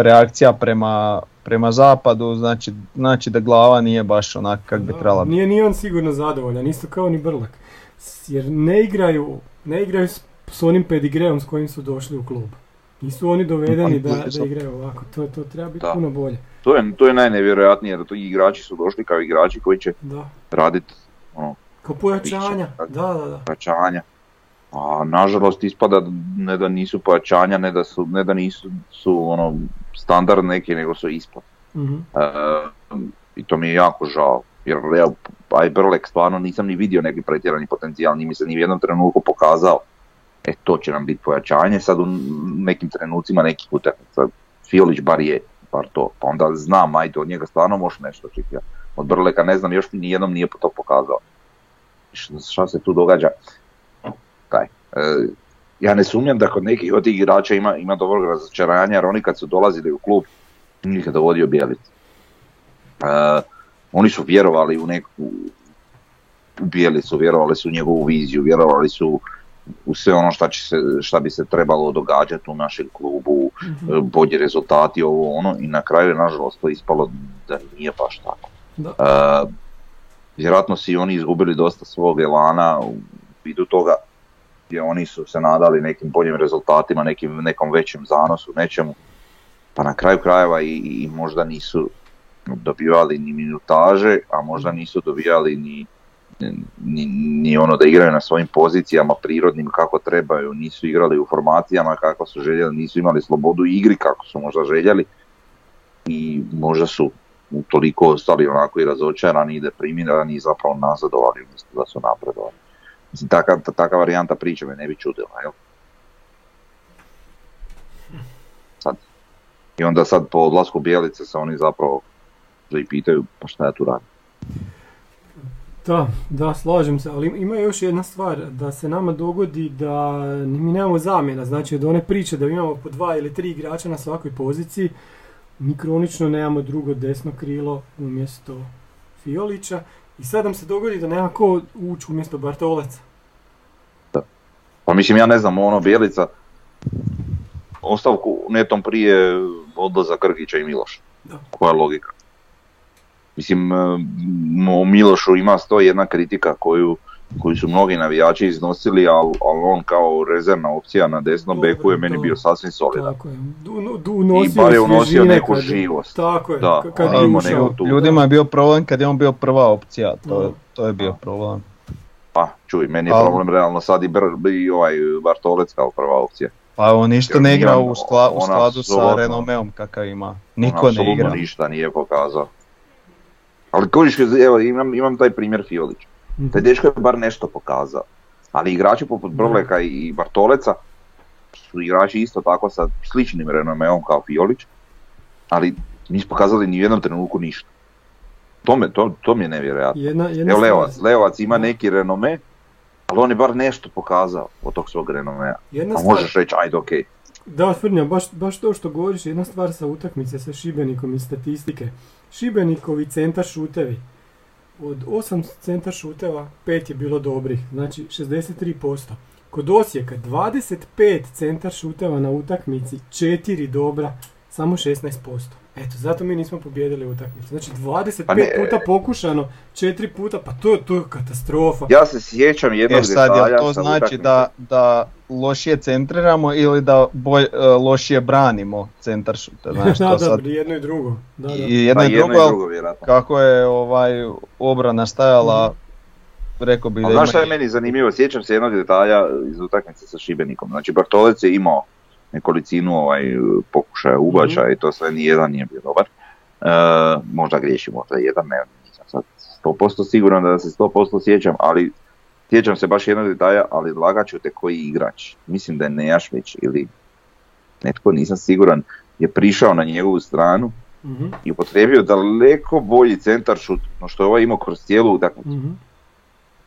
S4: reakcija prema, prema zapadu, znači, znači da glava nije baš onak kak bi trebala biti.
S2: Nije ni on sigurno zadovoljan, isto kao ni Brlak. Jer ne igraju, ne igraju s, onim pedigreom s kojim su došli u klub. Nisu oni dovedeni da, da igraju ovako, to, to treba biti
S3: Da.
S2: puno bolje.
S3: To je, to je najnevjerojatnije da tu igrači su došli kao igrači koji će
S2: Da.
S3: raditi ono,
S2: Kao pojačanja, da, da, da.
S3: pojačanja. A nažalost ispada ne da nisu pojačanja, ne da, su, ne da nisu su ono standard neki, nego su ispod.
S2: Mhm.
S3: E, I to mi je jako žao. Jer evo, aj Brlek stvarno nisam ni vidio neki pretjerani potencijal, ni mi se ni u jednom trenutku pokazao. E to će nam biti pojačanje, sad u nekim trenucima nekih utakmica. Fiolić bar je, bar to. Pa onda znam, ajde, od njega stvarno može nešto očekivati. Od Brleka ne znam, još ni jednom nije to pokazao. Šta se tu događa? Kaj? E, ja ne sumnjam da kod nekih od tih igrača ima, ima dobrog razočaranja, jer oni kad su dolazili u klub, njih je dovodio Bjelic. E, oni su vjerovali u neku u Bijelicu, vjerovali su u njegovu viziju, vjerovali su u sve ono šta, će se, šta bi se trebalo događati u našem klubu,
S2: Mhm.
S3: e, bolji rezultati, ovo ono, i na kraju je nažalost to ispalo da nije baš tako.
S2: Da.
S3: E, vjerojatno su i oni izgubili dosta svog elana u vidu toga gdje oni su se nadali nekim boljim rezultatima, nekim, nekom većem zanosu, nečemu, pa na kraju krajeva i, i možda nisu dobivali ni minutaže, a možda nisu dobivali ni, ni, ni ono da igraju na svojim pozicijama prirodnim kako trebaju, nisu igrali u formacijama kako su željeli, nisu imali slobodu igri kako su možda željeli i možda su toliko ostali onako i razočarani i deprimirani i zapravo nazadovali umjesto da su napredovali. Mislim, taka, taka varijanta priče me ne bi čudila, jel? Sad. I onda sad po odlasku Bijelice se oni zapravo pitaju pa šta ja tu radim.
S2: Da, da, slažem se, ali ima još jedna stvar, da se nama dogodi da mi nemamo zamjena, znači od one priče da imamo po dva ili tri igrača na svakoj poziciji, mi kronično nemamo drugo desno krilo umjesto Fiolića i sad nam se dogodi da nema ko ući umjesto Bartoleca.
S3: Da. Pa mislim ja ne znam, ono Bijelica ostavku netom prije odlaza Krgića i Miloša. Da. Koja je logika? Mislim, o Milošu ima sto jedna kritika koju, koju su mnogi navijači iznosili, ali al on kao rezervna opcija na desnom beku je meni bio sasvim solidan. Tako je. I bar je unosio neku živost.
S2: Tako je,
S3: da,
S2: kad
S4: je Ljudima je bio problem kad je on bio prva opcija, to, to je bio problem.
S3: Pa, čuj, meni je problem realno sad i, Br, i ovaj Bartolec kao prva opcija.
S4: Pa on ništa ne igra u, skla, u skladu sa renomeom kakav ima. Niko ne igra.
S3: ništa nije pokazao. Ali kojiš, evo imam, imam taj primjer Fiolić. mm Taj dečko je bar nešto pokazao. Ali igrači poput Brleka i Bartoleca su igrači isto tako sa sličnim renomeom kao Fiolić, ali nisu pokazali ni u jednom trenutku ništa. To, me, to, to mi je nevjerojatno.
S2: Jedna, jedna
S3: Evo Leovac, Leovac ima neki renome, ali on je bar nešto pokazao od tog svog renomea. Jedna A možeš reći, ajde okej.
S2: Da, Frnja, baš, baš to što govoriš, jedna stvar sa utakmice sa Šibenikom i statistike. Šibenikovi centar šutevi. Od 8 centar šuteva, 5 je bilo dobrih, znači 63%. Kod Osijeka 25 centar šuteva na utakmici, 4 dobra, samo 16%. Eto, zato mi nismo pobijedili utakmicu. Znači 25 pa puta pokušano, 4 puta, pa to, to je katastrofa.
S3: Ja se sjećam jednog
S4: e, sad, detalja to znači da, da lošije centriramo ili da boj, uh, lošije branimo centar šuta?
S2: Znači, da, sad... jedno i drugo. Da, da.
S4: I jedno, pa i, drugo, i drugo, kako je ovaj obrana stajala, mm. rekao bih da
S3: Znaš šta je meni zanimljivo? Sjećam se jednog detalja iz utakmice sa Šibenikom. Znači Bartolec je imao nekolicinu ovaj, pokušaja ubačaja mm-hmm. i to sve nijedan nije bio dobar. E, možda griješim, možda jedan, ne, nisam sad 100% siguran da se 100% sjećam, ali sjećam se baš jednog detalja, ali lagaću te koji igrač. Mislim da je Nejašvić ili netko, nisam siguran, je prišao na njegovu stranu mm-hmm. i upotrijebio daleko bolji centar šut no što je ovaj imao kroz cijelu utakmicu. Mm-hmm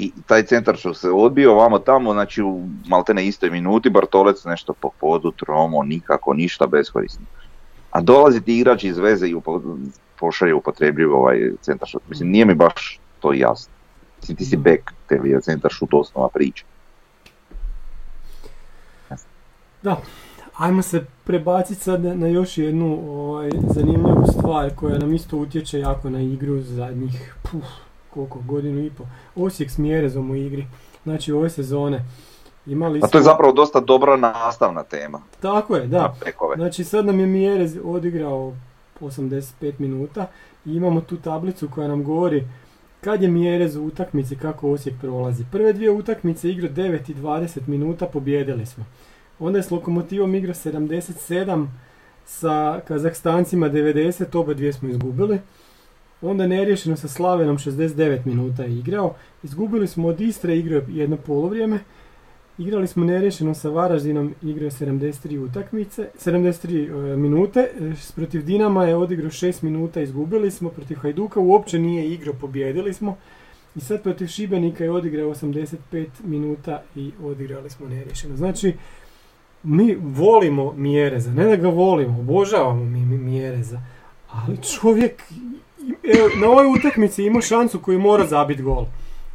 S3: i taj centar što se odbio vamo tamo, znači u maltene istoj minuti Bartolec nešto po podu, tromo, nikako, ništa beskorisno. A dolazi ti igrač iz veze i pošalje upotrebljiv ovaj centar šut. Mislim, nije mi baš to jasno. Mislim, ti si back, te je centar šut osnova priča.
S2: Da, ajmo se prebaciti sad na još jednu ovaj, zanimljivu stvar koja nam isto utječe jako na igru zadnjih puf, koliko, godinu i po. Osijek s Mjerezom u igri. Znači ove sezone imali
S3: A to je zapravo dosta dobra nastavna tema.
S2: Tako je, da. Znači sad nam je Mjerez odigrao 85 minuta i imamo tu tablicu koja nam govori kad je Mjerez u utakmici kako Osijek prolazi. Prve dvije utakmice igra 9 i 20 minuta, pobjedili smo. Onda je s Lokomotivom igra 77, sa Kazahstancima 90, oba dvije smo izgubili. Onda neriješeno sa Slavenom 69 minuta je igrao. Izgubili smo od Istre igrao jedno polovrijeme. Igrali smo neriješeno sa Varaždinom, igrao 73 utakmice, 73 e, minute. E, protiv Dinama je odigrao 6 minuta, izgubili smo. Protiv Hajduka uopće nije igrao, pobjedili smo. I sad protiv Šibenika je odigrao 85 minuta i odigrali smo neriješeno. Znači, mi volimo Mjereza, ne da ga volimo, obožavamo mi Mjereza, ali čovjek na ovoj utakmici imao šansu koju mora zabiti gol.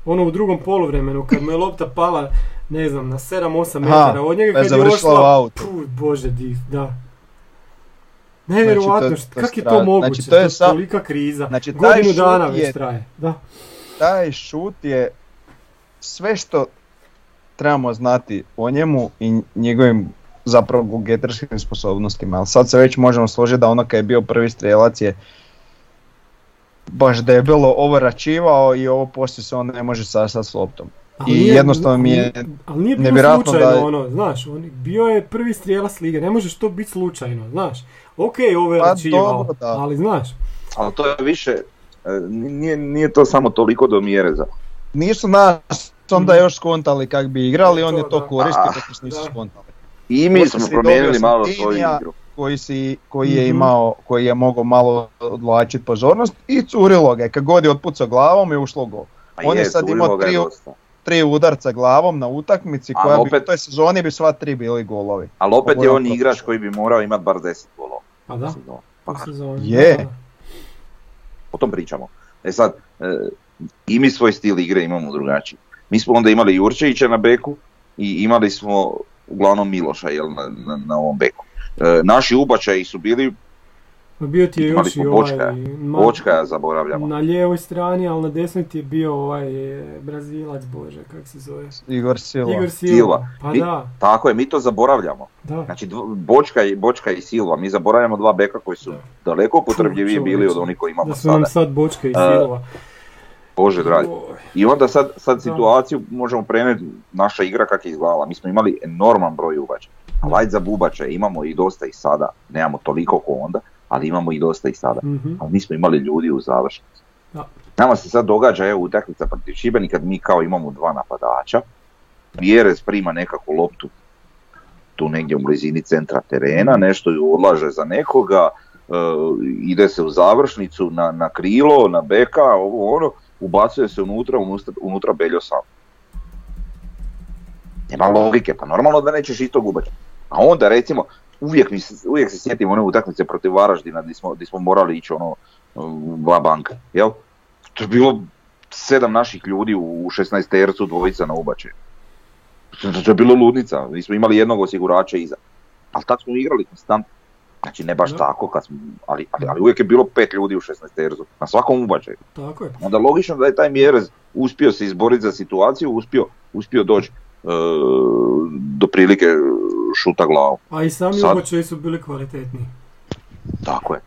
S2: Ono u drugom poluvremenu kad mu je lopta pala, ne znam, na 7-8 metara od njega kad je ošla, puh, bože, di, da. Nevjerovatno, znači, kak je to moguće, znači, to je sa... tolika kriza, znači, godinu dana već traje. Da.
S4: Taj šut je sve što trebamo znati o njemu i njegovim zapravo gogetarskim sposobnostima. Ali sad se već možemo složiti da ono kad je bio prvi strelac je baš debelo ovračivao i ovo poslije se on ne može sastati s loptom.
S2: Ali
S4: I
S2: nije-
S4: jednostavno mi je
S2: ali nije bilo slučajno
S4: da
S2: ono, znaš, on, bio je prvi strijelac lige, ne možeš to biti slučajno, znaš. Ok, ovo je
S4: Pa
S2: ali znaš,
S3: Ali to je više, e, nije, nije to samo toliko do mjereza.
S4: nisu nas onda još skontali kak bi igrali, on je
S2: To,
S4: koristio nas nisu skontali.
S3: I mi smo promijenili malo svoju igru.
S4: Koji, si, koji je
S2: Mhm.
S4: imao, koji je mogao malo odvlačiti pozornost i curilo ga je, kad god je otpucao glavom je ušlo gol.
S3: Pa
S4: On je
S3: je,
S4: sad imao tri-. Tri udarca glavom na utakmici
S3: A
S4: koja bi
S3: opet-
S4: u toj sezoni bi sva tri bili golovi.
S3: Ali opet je on
S4: ono
S3: igrač koji bi morao imati bar 10 golova.
S2: pa da,
S3: Pa
S2: u sezoni.
S4: Je.
S3: O tom pričamo. E sad, e, i mi svoj stil igre imamo drugačiji. Mi smo onda imali Jurčevića na beku i imali smo uglavnom Miloša jel, na, na, na ovom beku. E, naši ubačaji su bili,
S2: Ma Bio ti je
S3: Imali
S2: još i
S3: smo
S2: ovaj,
S3: Bočka.
S2: ma-
S3: Bočka zaboravljamo.
S2: na lijevoj strani, ali na desnoj ti je bio ovaj e, Brazilac, bože, kak se zove?
S4: Igor Silva.
S2: Igor Silva.
S3: Silva.
S2: Pa
S3: Mi-
S2: da,
S3: Tako je, mi to zaboravljamo.
S2: da.
S3: Znači Bočka i, Bočka i Silva, mi zaboravljamo dva beka koji su
S2: Da.
S3: daleko upotrebljiviji bili od onih koji imamo
S2: Da su nam
S3: sada.
S2: sad Bočka i
S3: A,
S2: Silva.
S3: Bože dragi. I onda sad, sad
S2: Da.
S3: situaciju možemo prenijeti naša igra kak je izgledala. Mi smo imali enorman broj ubačaja. Valjda za bubače imamo i dosta i sada. Nemamo toliko ko onda, ali imamo i dosta i sada.
S2: mhm.
S3: Ali mi smo imali ljudi u završnici.
S2: Da.
S3: Nama se sad događa evo utakmica protiv Šibenika kad mi kao imamo dva napadača. Vjerez prima nekakvu loptu tu negdje u blizini centra terena, nešto ju odlaže za nekoga, e, ide se u završnicu na, na krilo, na beka, ovo ono, ubacuje se unutra, unutra, unutra Beljo sam. Nema logike, pa normalno da nećeš i to. A onda recimo, uvijek, mi se, uvijek se sjetim one utakmice protiv Varaždina gdje smo, gdje smo morali ići ono, dva banka, jel? To je bilo sedam naših ljudi u 16 tercu, dvojica na ubačaju. To, je bilo ludnica, mi smo imali jednog osigurača iza. Ali tako smo igrali konstantno. Znači ne baš tako, kad smo, ali, ali, ali uvijek je bilo pet ljudi u 16 tercu, na svakom ubačaju.
S2: Tako je.
S3: Onda logično da je taj Mjerez uspio se izboriti za situaciju, uspio, uspio doći do prilike šuta glavom.
S2: A i sami
S3: Sad-
S2: obočaji su bili kvalitetni.
S3: Tako je.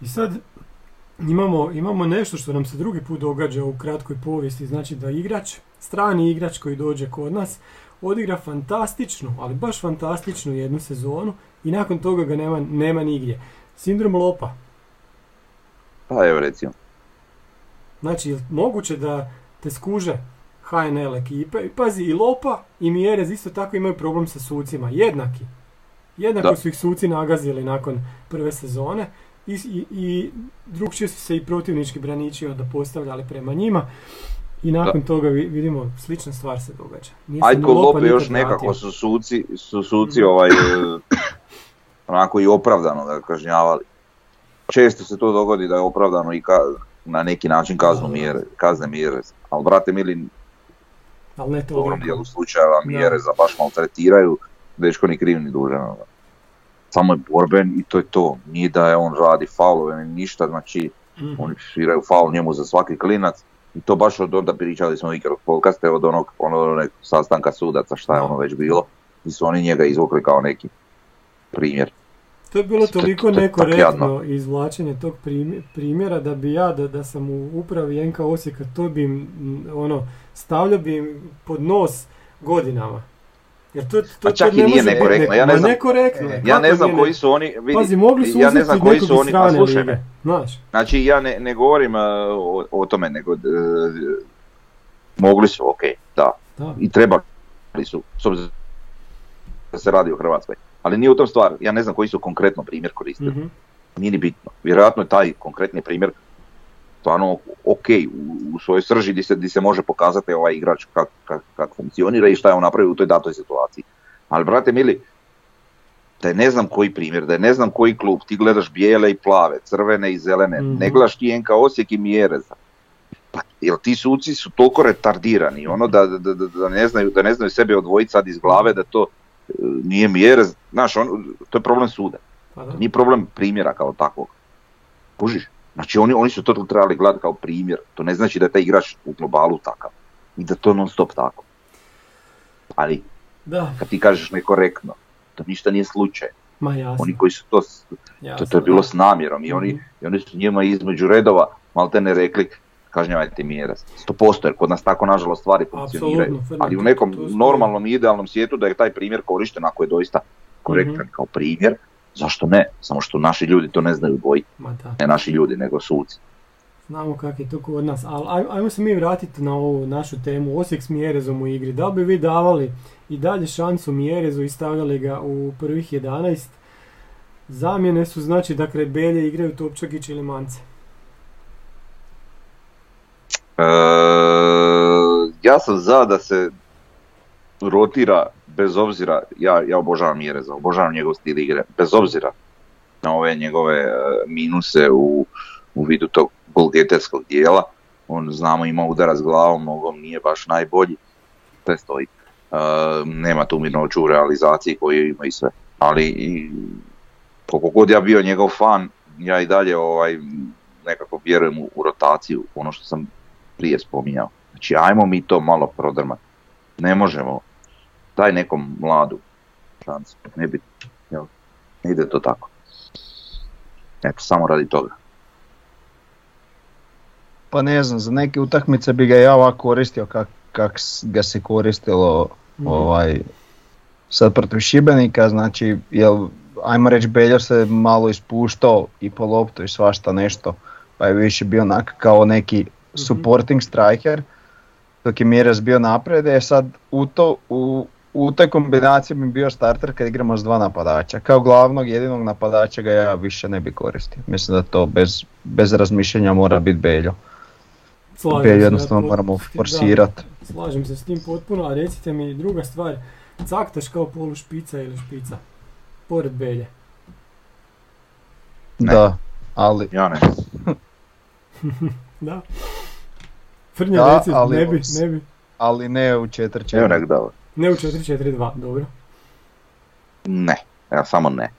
S2: I sad imamo, imamo nešto što nam se drugi put događa u kratkoj povijesti, znači da igrač, strani igrač koji dođe kod nas, odigra fantastičnu, ali baš fantastičnu jednu sezonu i nakon toga ga nema, nema nigdje. Sindrom Lopa.
S3: Pa evo recimo.
S2: Znači, moguće da te skuže HNL ekipe? I pazi, i Lopa i Mjerez isto tako imaju problem sa sucima. Jednaki. Jednako
S3: Da.
S2: su ih suci nagazili nakon prve sezone. I, i, i drugčije su se i protivnički braniči onda postavljali prema njima. I nakon toga vi- vidimo, slična stvar se događa.
S3: Kod
S2: Lopa
S3: Lope još nekako su suci, su suci
S2: Mhm.
S3: ovaj, onako i opravdano ga kažnjavali. Često se to dogodi da je opravdano i ka, na neki način kaznu
S2: Da.
S3: mjere, kazne mjere. Ali brate mili,
S2: Ali ne
S3: u dobrom
S2: toliko.
S3: dijelu slučajeva mjere za baš maltretiraju, dečko ni kriv ni dužan. ono. Samo je borben i to je to. Nije da je on radi faulove ni ništa, znači
S2: Mhm.
S3: oni sviraju faul njemu za svaki klinac. I to baš od onda pričali smo ikad podcaste od onog, onog, sastanka sudaca šta je ono već bilo. I su oni njega izvukli kao neki primjer.
S2: To je bilo
S3: To-
S2: toliko
S3: to
S2: nekorektno izvlačenje tog primje- primjera da bi ja, da, da sam u upravi NK Osijeka, to bi ono, stavljao bi im pod nos godinama. Jer to, to,
S3: Pa
S2: to
S3: čak i
S2: ne
S3: nije
S2: može biti
S3: nekorektno, ja ne znam-
S2: nekorektno
S3: Ja ne znam
S2: nije
S3: koji su oni, vidi,
S2: Pazi, mogli su
S3: ja ne znam koji su oni, a
S2: strane
S3: slušaj me,
S2: znaš.
S3: Znači ja ne, ne govorim uh, o, o tome, nego uh, mogli su, ok, da,
S2: Da.
S3: i trebali su, s obzirom da se radi o Hrvatskoj. Ali nije u tom stvar, ja ne znam koji su konkretno primjer koristili,
S2: Mhm.
S3: nije ni bitno. Vjerojatno je taj konkretni primjer stvarno ok u, u svojoj srži gdje se, di se može pokazati ovaj igrač kak, kak, kak funkcionira i šta je on napravio u toj datoj situaciji. Ali brate mili, da je ne znam koji primjer, da je ne znam koji klub, ti gledaš bijele i plave, crvene i zelene,
S2: Mhm.
S3: ne gledaš ti NK Osijek i Mjereza. Pa, jel ti suci su toliko retardirani, ono da, da, da, da ne znaju, da ne znaju sebe odvojiti sad iz glave da to e, nije Mjerez, znaš, on, to je problem suda.
S2: Pa da.
S3: Nije problem primjera kao takvog. Kužiš? Znači oni, oni su to trebali gledati kao primjer. To ne znači da je taj igrač u globalu takav. I da to non stop tako. Ali
S2: Da,
S3: kad ti kažeš nekorektno, to ništa nije slučaj.
S2: ma jasno.
S3: Oni koji su to, s- to,
S2: jasno,
S3: to je bilo
S2: da.
S3: s namjerom i oni,
S2: Mhm.
S3: i oni su njima između redova malte ne rekli kažnjavajte mjere. 100% jer kod nas tako nažalost stvari funkcioniraju. Ali u
S2: to-
S3: nekom
S2: to
S3: normalnom i idealnom svijetu da je taj primjer korišten ako je doista korektan
S2: Mhm.
S3: kao primjer, zašto ne? Samo što naši ljudi to ne znaju
S2: da.
S3: Ne naši ljudi, nego suci.
S2: Znamo kako je to kod nas, ali aj- ajmo se mi vratiti na ovu našu temu, Osijek s Mjerezom u igri. Da bi vi davali i dalje šansu Mjerezu i stavljali ga u prvih 11? Zamjene su znači da kraj Belje igraju Topčagić ili Mance.
S3: E, ja sam za da se rotira bez obzira, ja, ja obožavam Jereza, obožavam njegov stil igre, bez obzira na ove njegove e, minuse u, u vidu tog golgeterskog dijela. On znamo ima udara s glavom, nogom nije baš najbolji, sve stoji. E, nema tu mirnoću u realizaciji koju ima i sve. Ali i, koliko god ja bio njegov fan, ja i dalje ovaj, nekako vjerujem u, u rotaciju, ono što sam prije spominjao. Znači, ajmo mi to malo prodrmati. Ne možemo. Daj nekom mladu šansu. Ne bi, jel, ne ide to tako. Eto, samo radi toga.
S4: Pa ne znam, za neke utakmice bi ga ja ovako koristio kak, kak ga se koristilo
S2: Mhm.
S4: ovaj, sad protiv Šibenika, znači, jel, ajmo reći Beljo se malo ispuštao i po loptu i svašta nešto, pa je više bio onak kao neki supporting striker, dok je Mires bio napred, e sad u, to, u, u toj kombinaciji bi bio starter kad igramo s dva napadača. Kao glavnog jedinog napadača ga ja više ne bi koristio. Mislim da to bez, bez razmišljanja mora biti Beljo.
S2: Slažem
S4: Beljo jednostavno
S2: ja,
S4: moramo forsirati.
S2: Slažem se s tim potpuno, a recite mi druga stvar, Caktaš kao polu špica ili špica? Pored Belje.
S3: Ne.
S4: Da, ali
S3: Ja ne.
S2: Da. Frnja
S4: Da,
S2: reci,
S4: ali
S2: ne bi,
S4: os-
S2: ne bi.
S4: ali ne u 4
S3: Evo nek da.
S2: Ne u 4-4-2, dobro.
S3: Ne. Ja samo ne.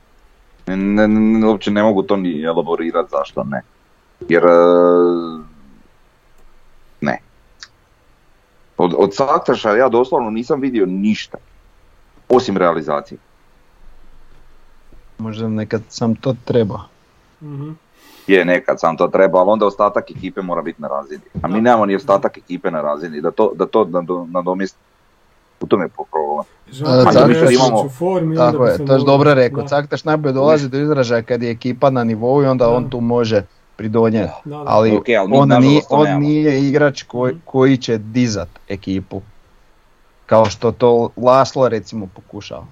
S3: Ne, ne, ne, uopće ne mogu to ni elaborirati zašto ne. Jer... e, ne. Od, od Saktaša ja doslovno nisam vidio ništa. Osim realizacije.
S4: Možda nekad sam to treba.
S2: Mhm.
S3: Je nekad sam to treba, ali onda ostatak ekipe mora biti na razini. A mi nemamo ni ostatak ekipe na razini, da to, da to. U tome je problem. Imamo-
S2: formi,
S4: Tako je, to je dobro rekao.
S2: Da,
S4: Caktaš najbolje dolazi do izražaja kad je ekipa na nivou i onda
S2: Da.
S4: on tu može pridonijeti. Ali, on, nije, on nije igrač koji, koji će dizat ekipu. Kao što to Laslo recimo pokušava.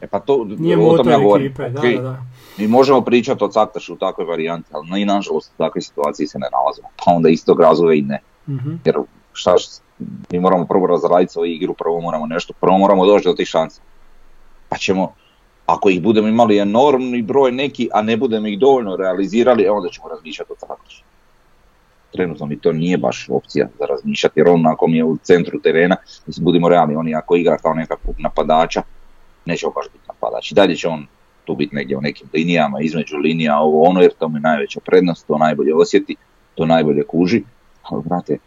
S3: E pa to,
S2: Nije
S3: o tome ja
S2: motor
S3: govorim.
S2: ekipe, da, da, da.
S3: Mi možemo pričati o Caktašu u takvoj varijanti, ali mi nažalost u takvoj situaciji se ne nalazimo. Pa onda iz tog razloga i ne.
S2: Mhm.
S3: Jer šta, mi moramo prvo razraditi svoju igru, prvo moramo nešto, prvo moramo doći do tih šansa. Pa ćemo, ako ih budemo imali enormni broj neki, a ne budemo ih dovoljno realizirali, e onda ćemo razmišljati o Caktašu. Trenutno mi to nije baš opcija za razmišljati, jer on ako mi je u centru terena, mislim, budimo realni, on i ako igra kao nekakvog napadača, neće on baš biti napadač. I dalje će on tu biti negdje u nekim linijama, između linija, ovo ono, jer to mu je najveća prednost, to najbolje osjeti, to najbolje kuži, ali brate,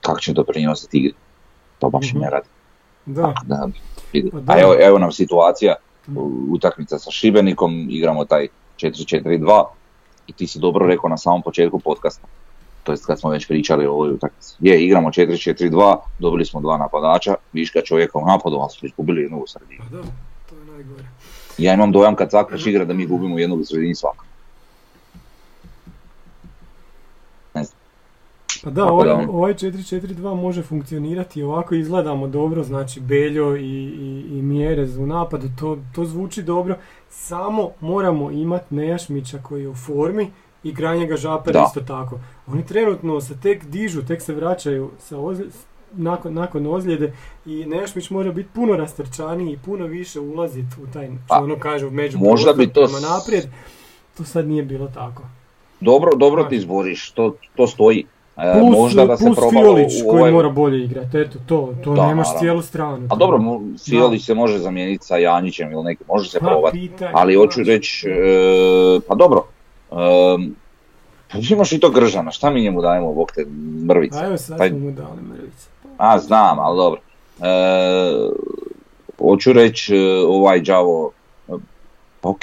S3: kako će to prenositi igri? To baš i
S2: Mhm.
S3: ne radi.
S2: Da. Pa da.
S3: A evo, evo nam situacija,
S2: Mhm.
S3: utakmica sa Šibenikom, igramo taj 4-4-2 i ti si dobro rekao na samom početku podcasta, to jest kad smo već pričali o ovoj utakmici. Je, igramo 4-4-2, dobili smo dva napadača, viška čovjeka u napadu, ali smo izgubili jednog u sredini.
S2: pa da, to je najgore.
S3: Ja imam dojam kad Caktaš igra da mi gubimo jednog u sredini svaka.
S2: Pa da, ovaj, ovaj 4-4-2 može funkcionirati i ovako izgledamo dobro, znači Beljo i, i, i Mjerez u napadu, to, to zvuči dobro, samo moramo imati Nejašmića koji je u formi i krajnjega Žapera isto tako. Oni trenutno se tek dižu, tek se vraćaju sa nakon, nakon ozljede i Nejašmić mora biti puno rastrčaniji i puno više ulaziti u taj, što
S3: Pa,
S2: ono kažu, među
S3: možda bi to s-
S2: naprijed. To sad nije bilo tako.
S3: Dobro, dobro
S2: Da.
S3: ti izboriš, to, to stoji. E,
S2: Plus,
S3: možda da se
S2: plus
S3: proba
S2: Fiolić
S3: u
S2: koji
S3: ovaj-
S2: mora bolje igrati, eto to, to
S3: Da,
S2: nemaš
S3: naravno.
S2: cijelu stranu.
S3: A dobro, Fiolić se može zamijeniti sa Janjićem ili neki, može se
S2: Pa,
S3: probati. Ali hoću reći, e, pa dobro, e, pa imaš i to Gržana, šta mi njemu dajemo, bog te, mrvice.
S2: A evo sad smo mu dali mrvice.
S3: A, znam, ali dobro. hoću reći ovaj đavo, pa ok,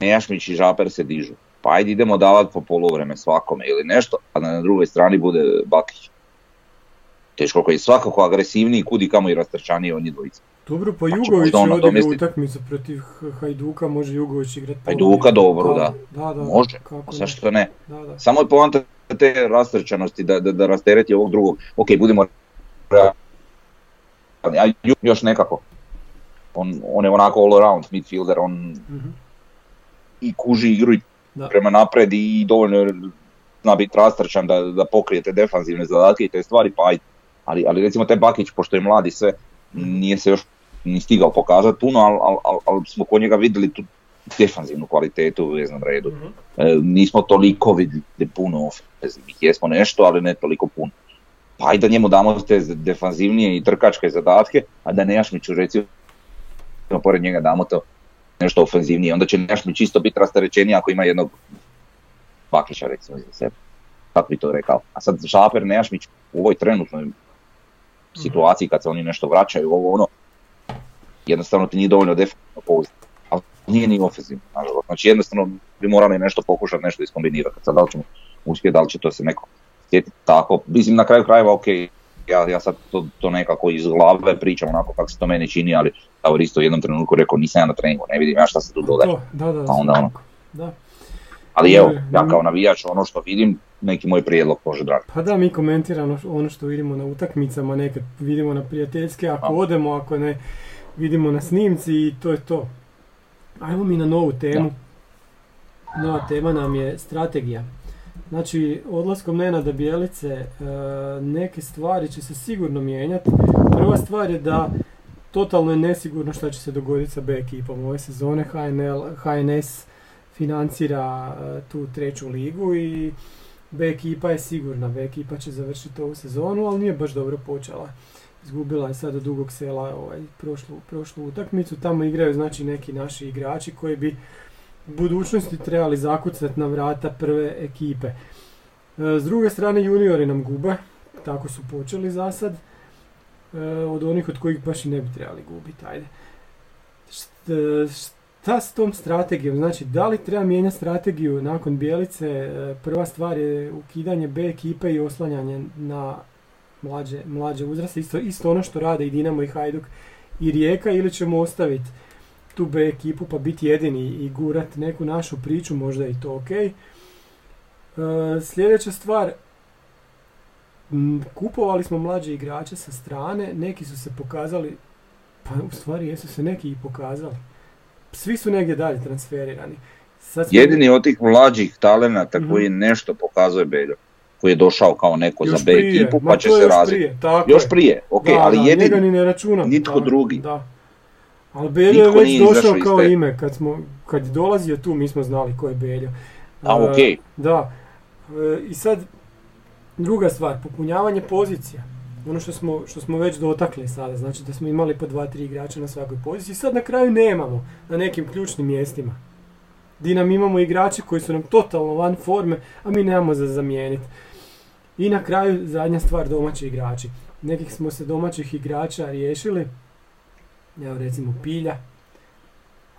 S3: Nejašmić i Žaper se dižu, pa ajde idemo davati po polovreme svakome ili nešto, a na drugoj strani bude Bakić. Teško koji je svakako agresivniji, kudi kamo i rastrčaniji od njih dvojica.
S2: Dobro, pa Jugović je odigrao utakmicu protiv Hajduka, može Jugović igrati.
S3: Hajduka dobro, da. da. da, može, kako zašto ne. Da, da. Samo je poanta te rastrčanosti, da, da, da rastereti ovog drugog. Ok, budemo a još nekako. On, on je onako all around midfielder, on mm i kuži igru i prema napred i dovoljno zna biti rastrčan da, da pokrijete defanzivne zadatke i te stvari, pa ajde. Ali, ali recimo taj Bakić, pošto je mladi sve, nije se još ni stigao pokazati puno, ali al, al, al smo kod njega vidjeli tu defanzivnu kvalitetu u veznom redu. mm E, nismo toliko vidjeli puno ofenzivnih, jesmo nešto, ali ne toliko puno. Pa ajde da njemu damo te defanzivnije i trkačke zadatke, a da Nejašmiću recimo pored njega damo to nešto ofenzivnije. Onda će Nejašmić čisto biti rasterećeniji ako ima jednog Bakića recimo za sebe. Kako bi to rekao? A sad Žaper Nejašmić u ovoj trenutnoj situaciji kad se oni nešto vraćaju, ovo ono, jednostavno ti nije dovoljno definitivno pouzdano. Ali nije ni ofenzivno, nažalost. Znači jednostavno bi morali nešto pokušati, nešto iskombinirati. Sad da li ćemo uspjeti, da li će to se neko sjetiti tako. Mislim na kraju krajeva, ok, ja, ja sad to, to nekako iz glave pričam onako kako se to meni čini, ali Tavor isto u jednom trenutku rekao nisam ja na treningu, ne vidim ja šta se tu događa.
S2: Da, da,
S3: pa onda ono.
S2: Da.
S3: Ali evo, ja kao navijač ono što vidim, neki moj prijedlog može dragi.
S2: Pa da, mi komentiramo ono što vidimo na utakmicama, nekad vidimo na prijateljske, ako odemo, ako ne, vidimo na snimci i to je to. Ajmo mi na novu temu. Nova tema nam je strategija. Znači, odlaskom Nenada Bijelice e, neke stvari će se sigurno mijenjati. Prva stvar je da totalno je nesigurno što će se dogoditi sa B ekipom ove sezone. HNL, HNS financira e, tu treću ligu i B ekipa je sigurna. B ekipa će završiti ovu sezonu, ali nije baš dobro počela. Izgubila je sada dugog sela ovaj, prošlu, prošlu utakmicu. Tamo igraju znači neki naši igrači koji bi budućnosti trebali zakucati na vrata prve ekipe. E, s druge strane juniori nam gube, tako su počeli za sad, e, od onih od kojih baš i ne bi trebali gubiti, ajde. Šta s tom strategijom? Znači, da li treba mijenjati strategiju nakon Bijelice? E, prva stvar je ukidanje B ekipe i oslanjanje na mlađe, mlađe uzraste. Isto, isto ono što rade i Dinamo i Hajduk i Rijeka ili ćemo ostaviti tu B ekipu pa biti jedini i gurat neku našu priču, možda i to ok. E, sljedeća stvar, kupovali smo mlađe igrače sa strane, neki su se pokazali, pa u stvari jesu se neki i pokazali. Svi su negdje dalje transferirani.
S3: Sad Jedini od tih mlađih talenata mm koji nešto pokazuje Beljo koji je došao kao neko za B ekipu pa će se razviti. Još prije, ok, ali jedini,
S2: ne računam.
S3: nitko drugi.
S2: Da. Ali Beljo je već došao kao ime, kad, smo, kad je dolazio tu mi smo znali ko je Beljo.
S3: A, uh, okej.
S2: Da. E, I sad, druga stvar, popunjavanje pozicija. Ono što smo, što smo već dotakli sada, znači da smo imali po dva, tri igrača na svakoj poziciji. Sad na kraju nemamo na nekim ključnim mjestima. Di nam imamo igrače koji su nam totalno van forme, a mi nemamo za zamijeniti. I na kraju zadnja stvar domaći igrači. Nekih smo se domaćih igrača riješili, evo recimo Pilja,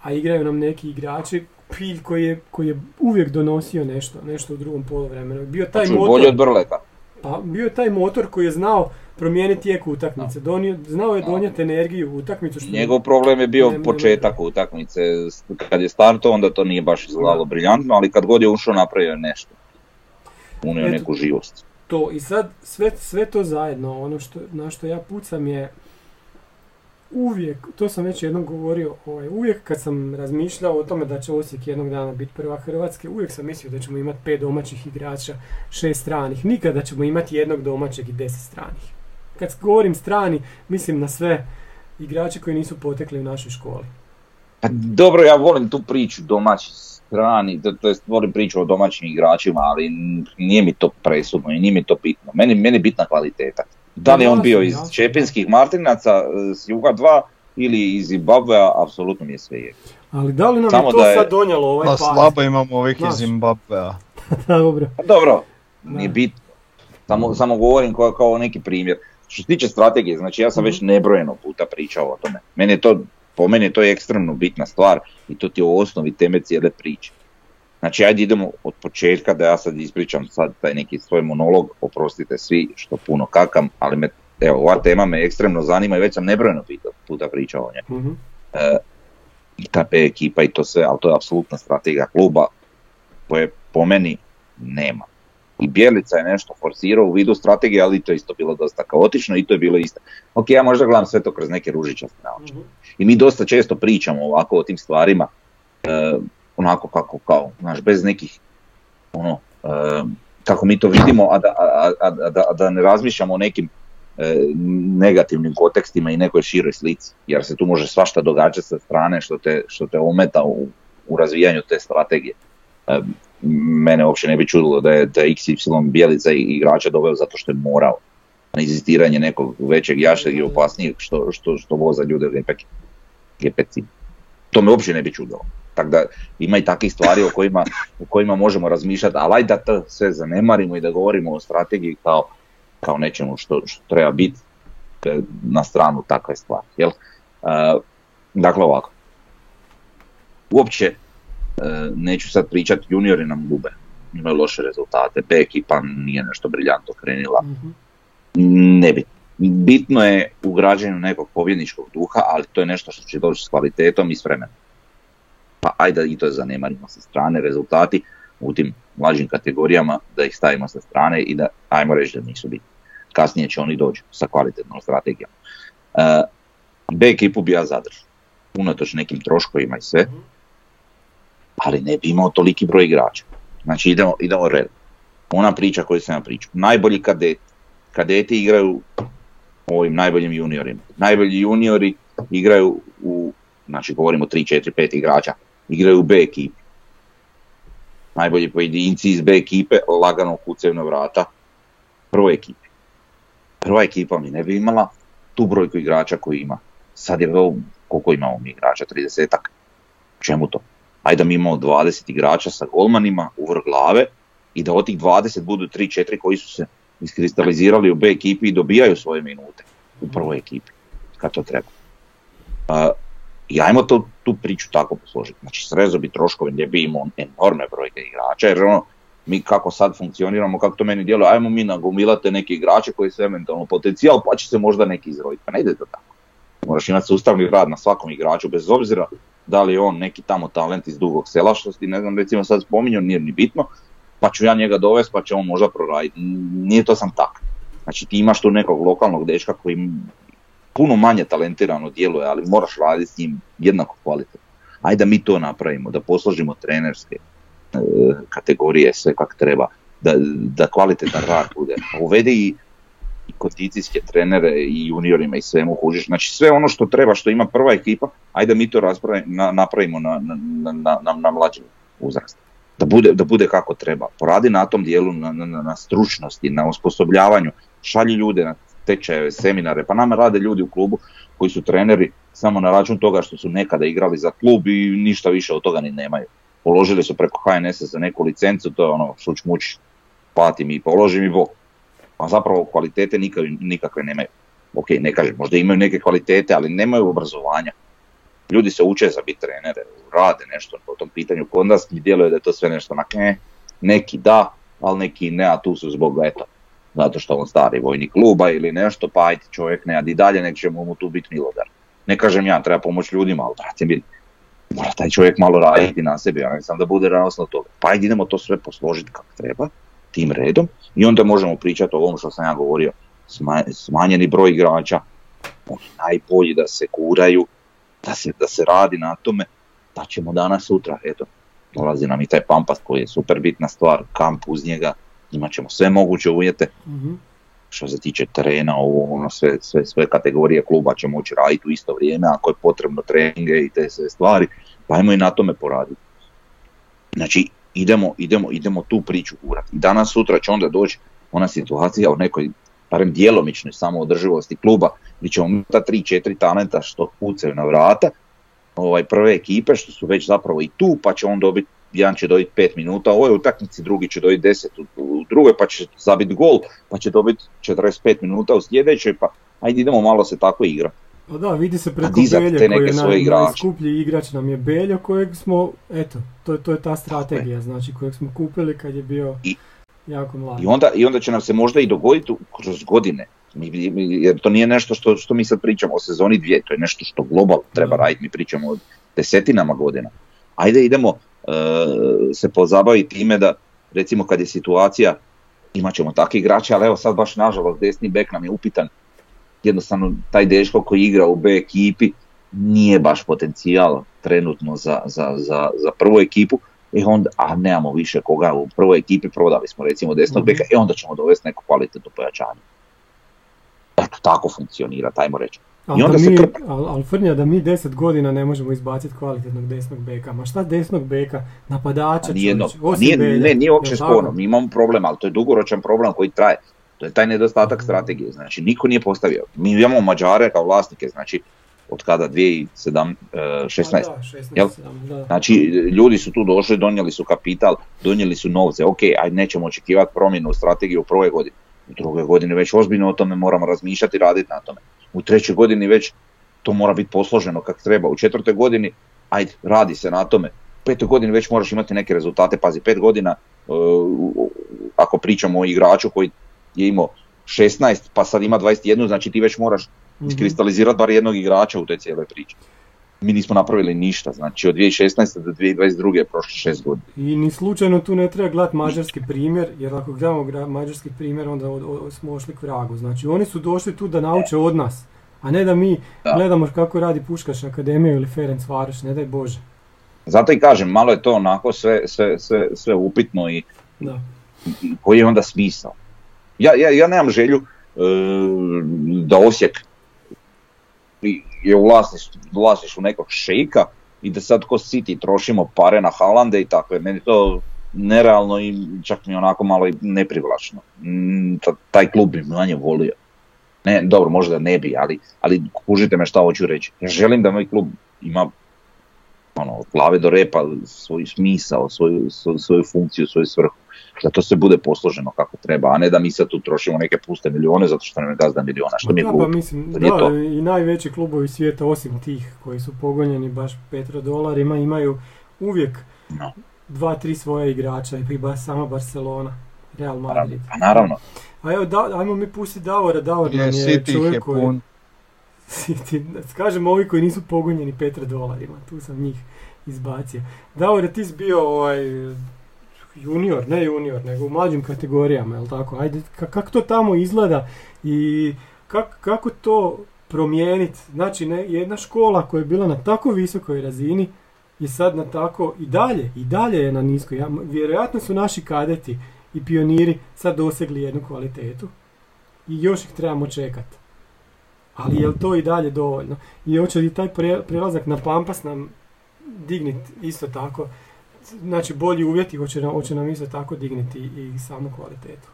S2: a igraju nam neki igrači, Pilj koji je, koji je uvijek donosio nešto, nešto u drugom polovremenu. Bio taj
S3: znači, motor, od Brleta.
S2: Pa bio je taj motor koji je znao promijeniti tijek utakmice, Donio, znao je donijeti energiju u utakmicu.
S3: Što Njegov problem je bio početak utakmice, kad je starto onda to nije baš izgledalo briljantno, ali kad god je ušao napravio nešto. Unio neku živost.
S2: To i sad sve, sve to zajedno, ono što, na što ja pucam je uvijek, to sam već jednom govorio, ovaj, uvijek kad sam razmišljao o tome da će Osijek jednog dana biti prva Hrvatske, uvijek sam mislio da ćemo imati pet domaćih igrača, šest stranih, nikada ćemo imati jednog domaćeg i deset stranih. Kad govorim strani, mislim na sve igrače koji nisu potekli u našoj školi.
S3: Pa dobro, ja volim tu priču domaći strani, to, to jest volim priču o domaćim igračima, ali nije mi to presudno i nije mi to bitno. Meni, meni je bitna kvaliteta. Da li je on bio iz Čepinskih Martinaca, s Juga 2 ili iz Zimbabvea, apsolutno mi je sve.
S2: Ali da li nam Samo je to sad donijelo ovaj pa,
S4: slabo imamo ovih iz Zimbabvea.
S2: dobro.
S3: Pa dobro, nije bitno. Samo, samo govorim kao, kao neki primjer. Što se tiče strategije, znači ja sam već nebrojeno puta pričao o tome. Meni je to, po meni je to ekstremno bitna stvar i to ti je u osnovi teme cijele priče. Znači ajde idemo od početka da ja sad ispričam sad taj neki svoj monolog, oprostite svi što puno kakam, ali me, evo, ova tema me ekstremno zanima i već sam nebrojeno puta pričao o njoj.
S2: Mhm.
S3: E, i ta P ekipa i to sve, ali to je apsolutna strategija kluba koje po meni nema. I Bjelica je nešto forsirao u vidu strategije, ali to je isto bilo dosta kaotično i to je bilo isto. Ok, ja možda gledam sve to kroz neke ružičaste naočare. I mi dosta često pričamo ovako o tim stvarima, e, onako kako kao, znaš, bez nekih, ono, kako mi to vidimo, a da, a, a, da, da ne razmišljamo o nekim e, negativnim kontekstima i nekoj široj slici, jer se tu može svašta događati sa strane što te, što te ometa u, u razvijanju te strategije. E, mene uopće ne bi čudilo da je, da je XY Bijelica igrača doveo zato što je morao na inzistiranje nekog većeg, jašeg i opasnijeg što, što, što voza ljude u GPC. To me uopće ne bi čudilo. Tako da ima i takvih stvari o kojima, o kojima možemo razmišljati, ali ajde da to sve zanemarimo i da govorimo o strategiji kao, kao nečemu što, što treba biti e, na stranu takve stvari. Jel? Uh, dakle ovako, uopće e, neću sad pričati, juniori nam gube, imaju loše rezultate, B ekipa nije nešto briljantno krenila,
S2: Mhm.
S3: ne bi. Bitno je u građenju nekog pobjedničkog duha, ali to je nešto što će doći s kvalitetom i s vremenom. Pa ajde i to zanemarimo sa strane, rezultati u tim mlađim kategorijama, da ih stavimo sa strane i da, ajmo reći da nisu bitni. Kasnije će oni doći sa kvalitetnom strategijom. E, B ekipu bi ja zadržao, unatoč nekim troškovima i sve, ali ne bi imao toliki broj igrača. Znači idemo, idemo red. Ona priča koju sam ja pričao. Najbolji kadeti. Kadeti igraju ovim najboljim juniorima. Najbolji juniori igraju u, znači govorimo 3, 4, 5 igrača, igraju B ekipi. Najbolji pojedinci iz B ekipe lagano kucaju na vrata prvoj ekipi. Prva ekipa mi ne bi imala tu brojku igrača koju ima. Sad je ovo, koliko imamo mi igrača, 30-ak. Čemu to? Ajde da mi imamo 20 igrača sa golmanima u vrh glave i da od tih 20 budu 3-4 koji su se iskristalizirali u B ekipi i dobijaju svoje minute u prvoj ekipi kad to treba. I ajmo to, tu priču tako posložiti. Znači srezo bi troškove gdje bi imao enormne brojke igrača jer ono, mi kako sad funkcioniramo, kako to meni djeluje, ajmo mi nagomilate neke igrače koji su eventualno potencijal pa će se možda neki izroditi. Pa ne ide to tako. Moraš imati sustavni rad na svakom igraču bez obzira da li je on neki tamo talent iz dugog sela što ti ne znam recimo sad spominjao, nije ni bitno, pa ću ja njega dovesti pa će on možda proraditi. Nije to sam tak. Znači ti imaš tu nekog lokalnog dečka koji puno manje talentirano djeluje, ali moraš raditi s njim jednako kvalitetno. Ajde da mi to napravimo, da posložimo trenerske e, kategorije, sve kak treba, da, da kvalitetan rad bude. Uvedi i kondicijske trenere i juniorima i svemu kužiš. Znači sve ono što treba, što ima prva ekipa, ajde mi to na, napravimo na, na, na, na, mlađem uzrastu. Da bude, da bude kako treba. Poradi na tom dijelu, na, na, na stručnosti, na osposobljavanju. Šalji ljude na tečajeve, seminare. Pa nama rade ljudi u klubu koji su treneri samo na račun toga što su nekada igrali za klub i ništa više od toga ni nemaju. Položili su preko HNS-a za neku licencu, to je ono šuć muć, plati mi, položi mi bok a zapravo kvalitete nikakve nemaju. Ok, ne kažem, možda imaju neke kvalitete, ali nemaju obrazovanja. Ljudi se uče za biti trenere, rade nešto po tom pitanju. Kod nas mi djeluje da je to sve nešto na ne, neki da, ali neki ne, a tu su zbog eto, zato što on stari vojnik kluba ili nešto, pa ajde čovjek ne, a i dalje nek ćemo mu tu biti milodar. Ne kažem ja, treba pomoć ljudima, ali brate mi, mora taj čovjek malo raditi na sebi, ja ne sam da bude ranosno toga. Pa ajde idemo to sve posložiti kako treba, tim redom i onda možemo pričati o ovom što sam ja govorio, smanjeni broj igrača, oni najbolji da se kuraju, da se, da se radi na tome, da ćemo danas sutra, eto, dolazi nam i taj Pampas koji je super bitna stvar, kamp uz njega, imat ćemo sve moguće uvjete,
S2: Mhm.
S3: što se tiče terena, ovo, ono, sve, sve, sve kategorije kluba će moći raditi u isto vrijeme, ako je potrebno treninge i te sve stvari, pa ajmo i na tome poraditi. Znači, idemo, idemo, idemo tu priču gurati. I danas sutra će onda doći ona situacija o nekoj barem djelomičnoj samoodrživosti kluba gdje ćemo imati ta 3-4 talenta što pucaju na vrata ovaj, prve ekipe što su već zapravo i tu pa će on dobiti jedan će dobiti 5 minuta, u ovoj utakmici drugi će dobiti 10 u, u drugoj pa će zabiti gol, pa će dobiti 45 minuta u sljedećoj, pa ajde idemo malo se tako igra.
S2: Pa da, vidi se preko Belje
S3: te
S2: koji je naj, najskuplji igrač nam je Beljo kojeg smo, eto, to, to je ta strategija, znači kojeg smo kupili kad je bio
S3: I-
S2: jako mlad.
S3: I onda, I onda će nam se možda i dogoditi kroz godine, jer to nije nešto što, što mi sad pričamo o sezoni dvije, to je nešto što global treba raditi, mi pričamo o desetinama godina. Ajde idemo se pozabaviti time da recimo kad je situacija, imat ćemo takve igrače, ali evo sad baš nažalost desni bek nam je upitan, jednostavno taj dečko koji igra u B ekipi nije baš potencijal trenutno za, za, za, za prvu ekipu, e onda, a nemamo više koga u prvoj ekipi, prodali smo recimo desnog
S2: Mhm.
S3: beka, e onda ćemo dovesti neko kvalitetno pojačanje. Eto, tako funkcionira, tajmo reći.
S2: Ali
S3: I onda
S2: da
S3: se
S2: mi,
S3: krpa.
S2: al, al Frnja, da mi 10 godina ne možemo izbaciti kvalitetnog desnog beka. Ma šta desnog beka? Napadača
S3: A Nijedno,
S2: čovječe, osim
S3: nije,
S2: Belje,
S3: ne, nije uopće sporno, mi imamo problem, ali to je dugoročan problem koji traje. To je taj nedostatak strategije, znači niko nije postavio. Mi imamo Mađare kao vlasnike, znači od kada 2016.
S2: Pa
S3: 16.
S2: da, 16,
S3: Jel?
S2: 17, da.
S3: Znači, ljudi su tu došli, donijeli su kapital, donijeli su novce, ok, ajde nećemo očekivati promjenu strategije u prvoj godini. U drugoj godini već ozbiljno o tome moramo razmišljati i raditi na tome. U trećoj godini već to mora biti posloženo kako treba. U četvrtoj godini, ajde, radi se na tome. U petoj godini već moraš imati neke rezultate. Pazi, pet godina, uh, ako pričamo o igraču koji je imao 16, pa sad ima 21, znači ti već moraš
S2: Mhm.
S3: iskristalizirati bar jednog igrača u toj cijeloj priči. Mi nismo napravili ništa, znači od 2016. do 2022. je prošlo šest godina.
S2: I ni slučajno tu ne treba gledati mađarski primjer, jer ako gledamo gra- mađarski primjer onda od- od- smo ošli k vragu. Znači oni su došli tu da nauče od nas, a ne da mi
S3: Da.
S2: gledamo kako radi Puškaš Akademija ili Ferenc Varoš, ne daj Bože.
S3: Zato i kažem, malo je to onako sve, sve, sve, sve upitno i,
S2: Da.
S3: i koji je onda smisao. Ja, ja, ja nemam želju e, da Osijek je u vlasništvu, vlasništvu nekog šejka i da sad ko City trošimo pare na Halande i tako. Meni je to nerealno i čak mi onako malo i neprivlačno. Mm, ta- taj klub bi manje volio. Ne, dobro, možda ne bi, ali, ali kužite me šta hoću reći. Želim da moj klub ima ono, od glave do repa svoj smisao, svoju, svoju, svoju funkciju, svoju svrhu. Da to sve bude posloženo kako treba, a ne da mi sad tu trošimo neke puste milijone zato što nam je gazda miliona, što mi je
S2: Da,
S3: glupo.
S2: pa mislim,
S3: nije
S2: da,
S3: to.
S2: i najveći klubovi svijeta, osim tih koji su pogonjeni baš petrodolarima, imaju uvijek
S3: No.
S2: dva, tri svoja igrača i baš sama Barcelona, Real Madrid.
S3: Pa naravno,
S2: A evo, da, ajmo mi pustiti Davora, Davor
S4: Je,
S2: nam je čovjek koji...
S4: pun.
S2: Kažem ovi koji nisu pogonjeni petrodolarima, tu sam njih izbacio. Davore, ti si bio ovaj, junior, ne junior, nego u mlađim kategorijama, jel tako? Ajde, ka- kako to tamo izgleda i kak- kako to promijeniti? Znači, ne, jedna škola koja je bila na tako visokoj razini je sad na tako i dalje, i dalje je na niskoj. Ja, vjerojatno su naši kadeti i pioniri sad dosegli jednu kvalitetu i još ih trebamo čekati. Ali je li to i dalje dovoljno? I hoće li taj pre- prelazak na Pampas nam dignit isto tako, znači bolji uvjeti hoće nam, hoće nam isto tako digniti i samu kvalitetu.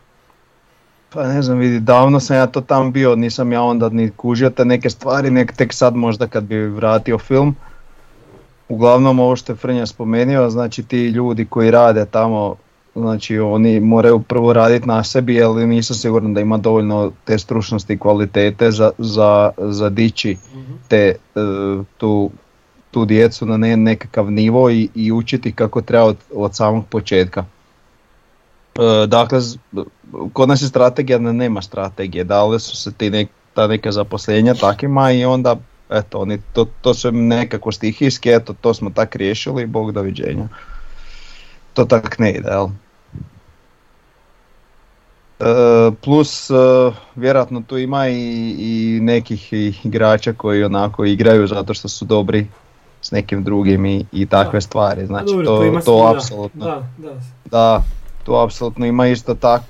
S4: Pa ne znam, vidi, davno sam ja to tam bio, nisam ja onda ni kužio te neke stvari, nek tek sad možda kad bi vratio film. Uglavnom ovo što je Frnja spomenuo, znači ti ljudi koji rade tamo, znači oni moraju prvo raditi na sebi, ali nisam siguran da ima dovoljno te stručnosti i kvalitete za, za, za dići te, e, tu, tu djecu na ne, nekakav nivo i, i učiti kako treba od, od samog početka. E, dakle, kod nas je strategija da nema strategije, dale su se ti nek, ta neka zaposlenja takima i onda eto, oni, to, to su nekako stihijski, eto, to smo tak riješili, bog doviđenja. To tak ne ide, jel? E, plus, e, vjerojatno tu ima i, i nekih igrača koji onako igraju zato što su dobri s nekim drugim i, i takve
S2: Da.
S4: stvari, znači
S2: Dobro,
S4: to, to
S2: svuda.
S4: apsolutno.
S2: Da, da.
S4: Da, tu apsolutno ima isto tak,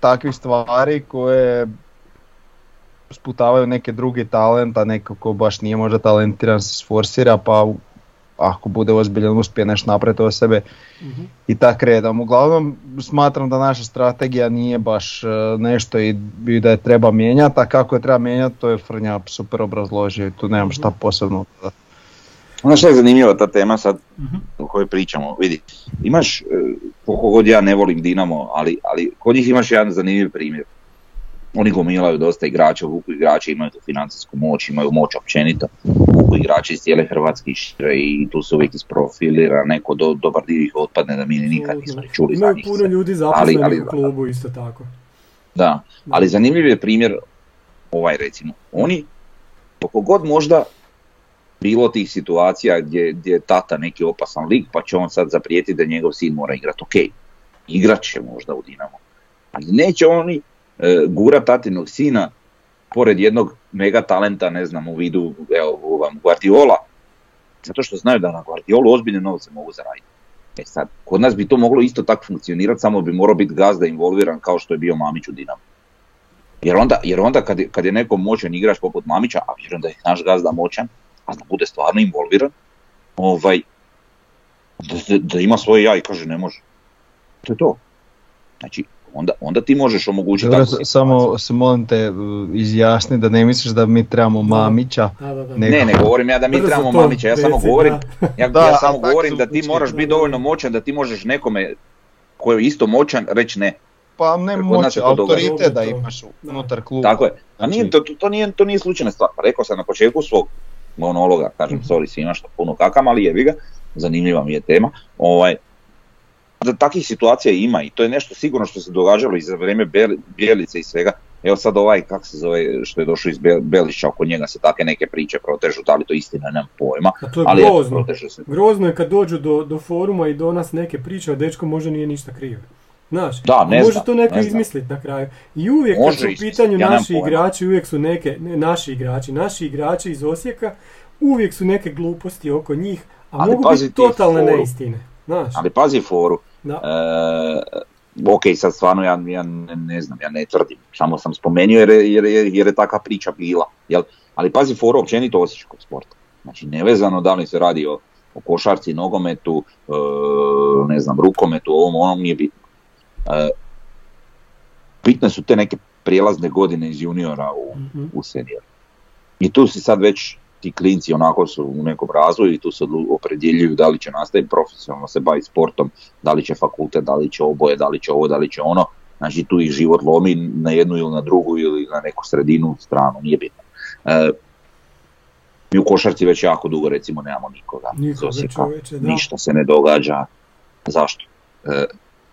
S4: takvih stvari koje sputavaju neke drugi talent, a neko ko baš nije možda talentiran se sforsira pa ako bude ozbiljan uspije nešto napraviti od sebe
S2: Mhm.
S4: i tak redom. Uglavnom smatram da naša strategija nije baš e, nešto i, i da je treba mijenjati, a kako je treba mijenjati to je Frnja super obrazložio i tu nemam šta posebno dodati.
S3: Ono što je zanimljiva ta tema sad
S2: Mhm.
S3: o kojoj pričamo, vidi, imaš, e, koliko god ja ne volim Dinamo, ali, ali kod njih imaš jedan zanimljiv primjer. Oni gomilaju dosta igrača, vuku igrače, imaju tu financijsku moć, imaju moć općenito, vuku igrače iz cijele Hrvatske i šire i tu se uvijek isprofilira neko do, dobar dio ih otpadne da mi nikad nismo ni čuli za
S2: Imaju
S3: njih.
S2: puno ljudi zaposlenih
S3: ali-
S2: u klubu isto tako.
S3: Da, ali zanimljiv je primjer ovaj recimo. Oni, koliko god možda bilo tih situacija gdje, gdje je tata neki opasan lik, pa će on sad zaprijeti da njegov sin mora igrati. Ok, igrat će možda u Dinamo. Ali neće oni gura tatinog sina pored jednog mega talenta, ne znam, u vidu evo, vam Guardiola, zato što znaju da na Guardiolu ozbiljne novce mogu zaraditi. E sad, kod nas bi to moglo isto tako funkcionirati, samo bi morao biti gazda involviran kao što je bio Mamić u Dinamu. Jer onda, jer onda kad, kad je neko moćan igrač poput Mamića, a vjerujem da je naš gazda moćan, a da bude stvarno involviran, ovaj, da, da- da ima svoje ja i kaže ne može. To je to. Znači, onda, onda ti možeš omogućiti
S4: Dobro,
S3: takvu
S4: samo se molim te izjasni da ne misliš da mi trebamo Mamića.
S2: Da, da, da.
S4: Ne,
S3: Ne, ne govorim ja da mi trebamo Mamića, ja samo govorim, ja,
S4: Da,
S3: ja samo govorim da ti moraš biti dovoljno moćan da ti možeš nekome koji je isto moćan reći ne.
S4: Pa ne moći, autoritet da imaš unutar kluba.
S3: Tako je. A nije, to, to, nije, to nije slučajna stvar. Pa Rekao sam na početku svog monologa, kažem,
S2: Mhm.
S3: sorry svima što puno kakam, ali jebi ga, zanimljiva mi je tema. Ovaj, da takvih situacija ima i to je nešto sigurno što se događalo i za vrijeme Bjelice i svega. Evo sad ovaj, kak se zove, što je došao iz Bel- Belišća, oko njega se takve neke priče protežu, da li to istina, nemam pojma.
S2: A to je
S3: Ali
S2: grozno.
S3: se.
S2: Grozno je kad dođu do, do foruma i do nas neke priče, a dečko možda nije ništa kriv. Znaš,
S3: Da, ne
S2: može to neko
S3: ne
S2: izmisliti na kraju. I uvijek
S3: Može
S2: kad su u pitanju
S3: ja
S2: naši igrači, uvijek su neke, ne, naši igrači, naši igrači iz Osijeka, uvijek su neke gluposti oko njih, a
S3: Ali
S2: mogu biti
S3: ti
S2: totalne
S3: foru.
S2: neistine. Znaš,
S3: Ali pazi foru,
S2: da.
S3: E, ok, sad stvarno ja, ja ne, ne znam, ja ne tvrdim, samo sam spomenuo jer, je- jer, je- jer je takva priča bila. Jel? Ali pazi foru općenito osječkog sporta. Znači nevezano da li se radi o, o košarci, nogometu, e, ne znam, rukometu, ovom, onom nije bitno. E, bitne su te neke prijelazne godine iz juniora u,
S2: Mhm.
S3: u senior. I tu si sad već ti klinci onako su u nekom razvoju i tu se opredjeljuju da li će nastaviti profesionalno se baviti sportom, da li će fakultet, da li će oboje, da li će ovo, da li će ono. Znači tu ih život lomi na jednu ili na drugu ili na neku sredinu stranu, nije bitno. E, mi u košarci već jako dugo recimo nemamo nikoga
S2: Nikoga
S3: ništa se ne događa. Zašto? E,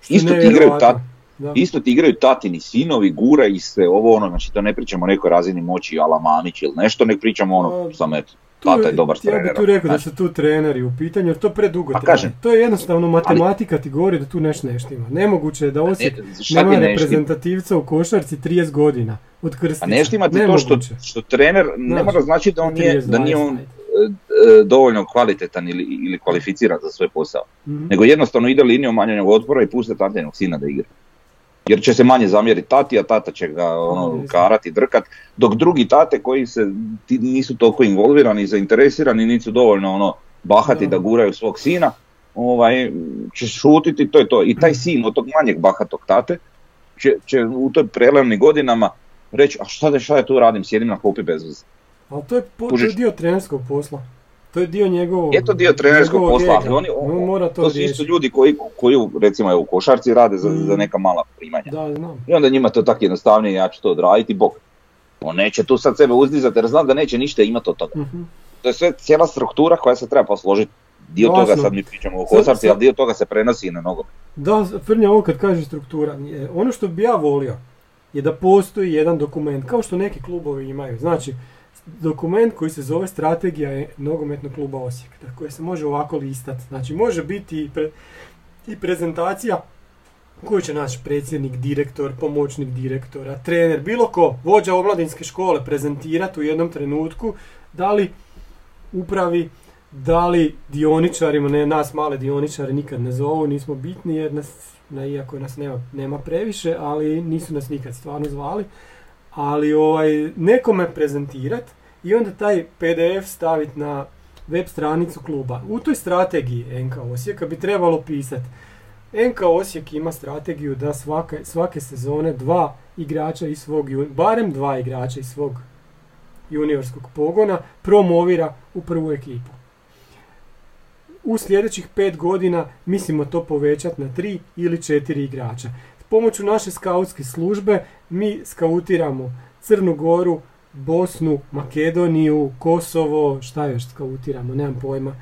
S3: isto ti igraju
S2: nevjerojatno. Da.
S3: Isto ti igraju tatini sinovi, gura i se ovo ono, znači to ne pričamo o nekoj razini moći ala Mamić ili nešto, nek pričamo ono,
S2: A,
S3: samo eto,
S2: Tu
S3: tata
S2: je-
S3: dobar
S2: Ja bih
S3: trener.
S2: tu rekao da su tu treneri u pitanju, jer to predugo
S3: Pa
S2: traje. To je jednostavno matematika ti govori da tu nešto ne štima. Nemoguće je da Osijek
S3: ne-
S2: nema reprezentativca u košarci 30 godina od
S3: A
S2: krstica.
S3: štima ti to što, što trener ne mora znači da on nije,
S2: 30,
S3: da nije
S2: 20,
S3: on e, e, dovoljno kvalitetan ili, ili kvalificiran za svoj posao.
S2: Mhm.
S3: Nego jednostavno ide linijom manjenog otpora i puste tatinog sina da igra. Jer će se manje zamjeriti tati, a tata će ga ono, karati, drkat, dok drugi tate koji se ti nisu toliko involvirani, zainteresirani, nisu dovoljno ono bahati
S2: Da.
S3: guraju svog sina, ovaj, će šutiti, to je to. I taj sin od tog manjeg bahatog tate će, će u toj prelevnim godinama reći, a šta, da, šta ja tu radim, sjedim na klupi bez veze.
S2: Ali to je, po, to je dio trenerskog posla. To je dio njegovog...
S3: Je to dio trenerskog posla, ali oni,
S2: On mora to,
S3: to su isto ljudi koji, koji recimo evo, u košarci rade za,
S2: Mm.
S3: za neka mala primanja.
S2: Da, znam.
S3: I onda njima to tako jednostavnije, ja ću to odraditi, bok. On neće tu sad sebe uzdizati jer znam da neće ništa imati od toga.
S2: Mhm.
S3: To je sve cijela struktura koja se treba posložiti. Dio
S2: Jasno.
S3: toga sad mi pričamo o košarci, ali dio toga se prenosi i na nogomet.
S2: Da, Frnja, ovo kad kaže struktura, ono što bi ja volio je da postoji jedan dokument, kao što neki klubovi imaju. Znači, dokument koji se zove strategija nogometnog kluba Osijek, da koji se može ovako listati. Znači, može biti i, pre- i prezentacija koju će naš predsjednik, direktor, pomoćnik direktora, trener, bilo ko, vođa omladinske škole prezentirati u jednom trenutku, da li upravi, da li dioničarima, ne nas male dioničare nikad ne zovu, nismo bitni jer nas, na, iako nas nema, nema previše, ali nisu nas nikad stvarno zvali, ali ovaj, nekome prezentirat i onda taj PDF staviti na web stranicu kluba. U toj strategiji NK Osijeka bi trebalo pisati NK Osijek ima strategiju da svake, svake sezone dva igrača iz svog, barem dva igrača iz svog juniorskog pogona promovira u prvu ekipu. u sljedećih pet godina mislimo to povećati na tri ili četiri igrača. Pomoću naše skautske službe mi skautiramo Crnu Goru, Bosnu, Makedoniju, Kosovo, šta još skautiramo, nemam pojma.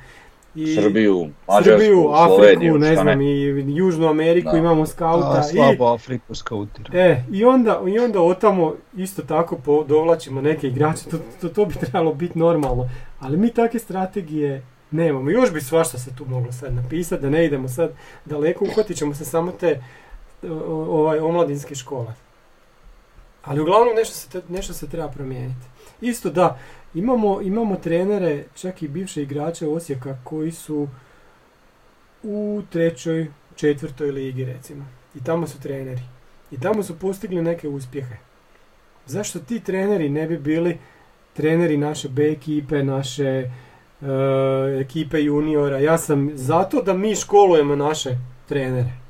S3: I Srbiju, Mađarsku,
S2: Srbiju, Afriku,
S3: Sloveniju,
S2: ne znam, i Južnu Ameriku
S3: Da.
S2: imamo skauta.
S4: A,
S2: i,
S4: slabo Afriku skautira.
S2: E, i onda, i onda otamo isto tako po, dovlačimo neke igrače, to, to, to bi trebalo biti normalno, ali mi takve strategije nemamo. Još bi svašta se tu moglo sad napisati, da ne idemo sad daleko, uhvatit ćemo se samo te ovaj, omladinske škole. Ali uglavnom nešto se, nešto se treba promijeniti. Isto da, imamo, imamo trenere, čak i bivše igrače Osijeka koji su u trećoj, četvrtoj ligi recimo. I tamo su treneri. I tamo su postigli neke uspjehe. Zašto ti treneri ne bi bili treneri naše B ekipe, naše e, ekipe juniora? Ja sam zato da mi školujemo naše trenere.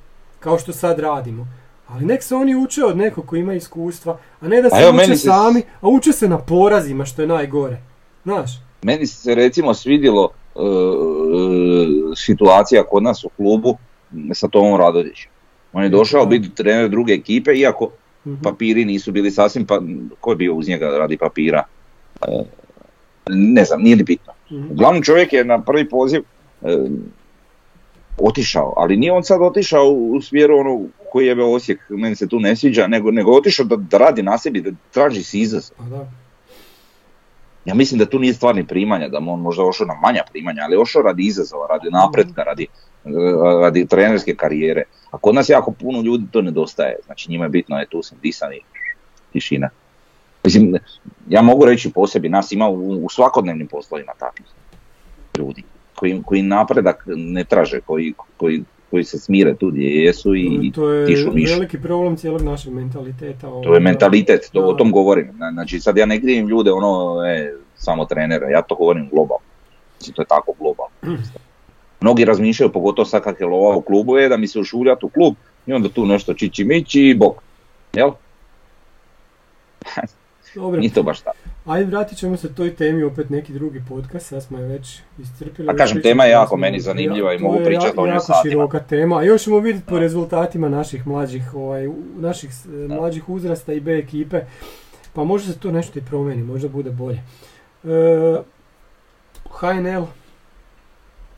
S2: Kao što sad radimo. Ali nek se oni uče od nekog ko ima iskustva, a ne da se
S3: evo,
S2: uče sami, a uče se na porazima što je najgore. Znaš?
S3: Meni se recimo svidjelo e, situacija kod nas u klubu sa Tomom Radodićem. On je došao biti trener druge ekipe, iako
S2: Mhm.
S3: papiri nisu bili sasvim, pa ko je bio uz njega radi papira? E, ne znam, nije li bitno.
S2: Mhm.
S3: Uglavnom čovjek je na prvi poziv e, otišao, ali nije on sad otišao u smjeru ono koji je Osijek, meni se tu ne sviđa, nego, nego otišao da, da radi na sebi, da traži si izazov.
S2: Pa da.
S3: Ja mislim da tu nije stvarni primanja, da on možda ošao na manja primanja, ali ošao radi izazova, radi napretka, radi, e, radi trenerske karijere. A kod nas jako puno ljudi to nedostaje, znači njima je bitno, je tu sam disan i tišina. Mislim, ja mogu reći po sebi, nas ima u, u svakodnevnim poslovima takvih ljudi koji, koji napredak ne traže, koji, koji, koji se smire tu gdje jesu i
S2: to je
S3: tišu mišu.
S2: veliki problem cijelog našeg mentaliteta.
S3: To je
S2: ovoga.
S3: mentalitet, to, o tom govorim. Na- Znači sad ja ne krivim ljude ono, e, samo trenera, ja to govorim globalno. Znači to je tako globalno. Mnogi razmišljaju, pogotovo sad kak je lova u klubu, je da mi se ušuljati u klub i onda tu nešto čići mići i bok. Jel?
S2: Dobro,
S3: Nije to baš tako.
S2: Ajde vratit ćemo se toj temi opet neki drugi podcast, sad smo je već iscrpili.
S3: A kažem, tema je jako meni zanimljiva i mogu pričati o njoj
S2: jako
S3: satima.
S2: široka tema, a još ćemo vidjeti po rezultatima naših mlađih, ovaj, naših s- mlađih uzrasta i B ekipe, pa možda se to nešto i promijeni, možda bude bolje. E, HNL,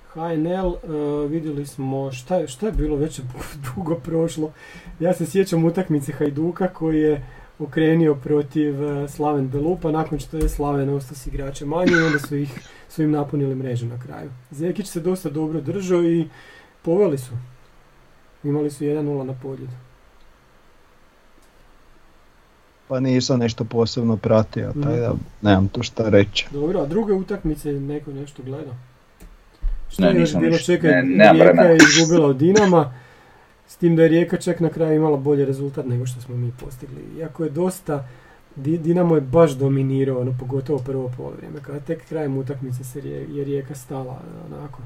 S2: HNL, e, vidjeli smo šta je, šta je bilo već dugo prošlo. Ja se sjećam utakmice Hajduka koji je okrenio protiv e, Slaven Belupa nakon što je Slaven ostao s igrača manje i onda su, ih, su im napunili mrežu na kraju. Zekić se dosta dobro držao i poveli su. Imali su 1-0 na podljedu.
S4: Pa nisam nešto posebno pratio,
S2: Mhm.
S4: tako da nemam tu šta reći.
S2: Dobro, a druge utakmice je neko nešto gledao? Što
S3: Ne,
S2: je
S3: nisam
S2: bilo?
S3: ništa.
S2: Čekaj,
S3: Ne,
S2: Rijeka je izgubila od Dinama, s tim da je Rijeka čak na kraju imala bolji rezultat nego što smo mi postigli. Iako je dosta, Di- Dinamo je baš dominirao, ono, pogotovo prvo polovreme, kada tek krajem utakmice se je Rijeka stala, onako,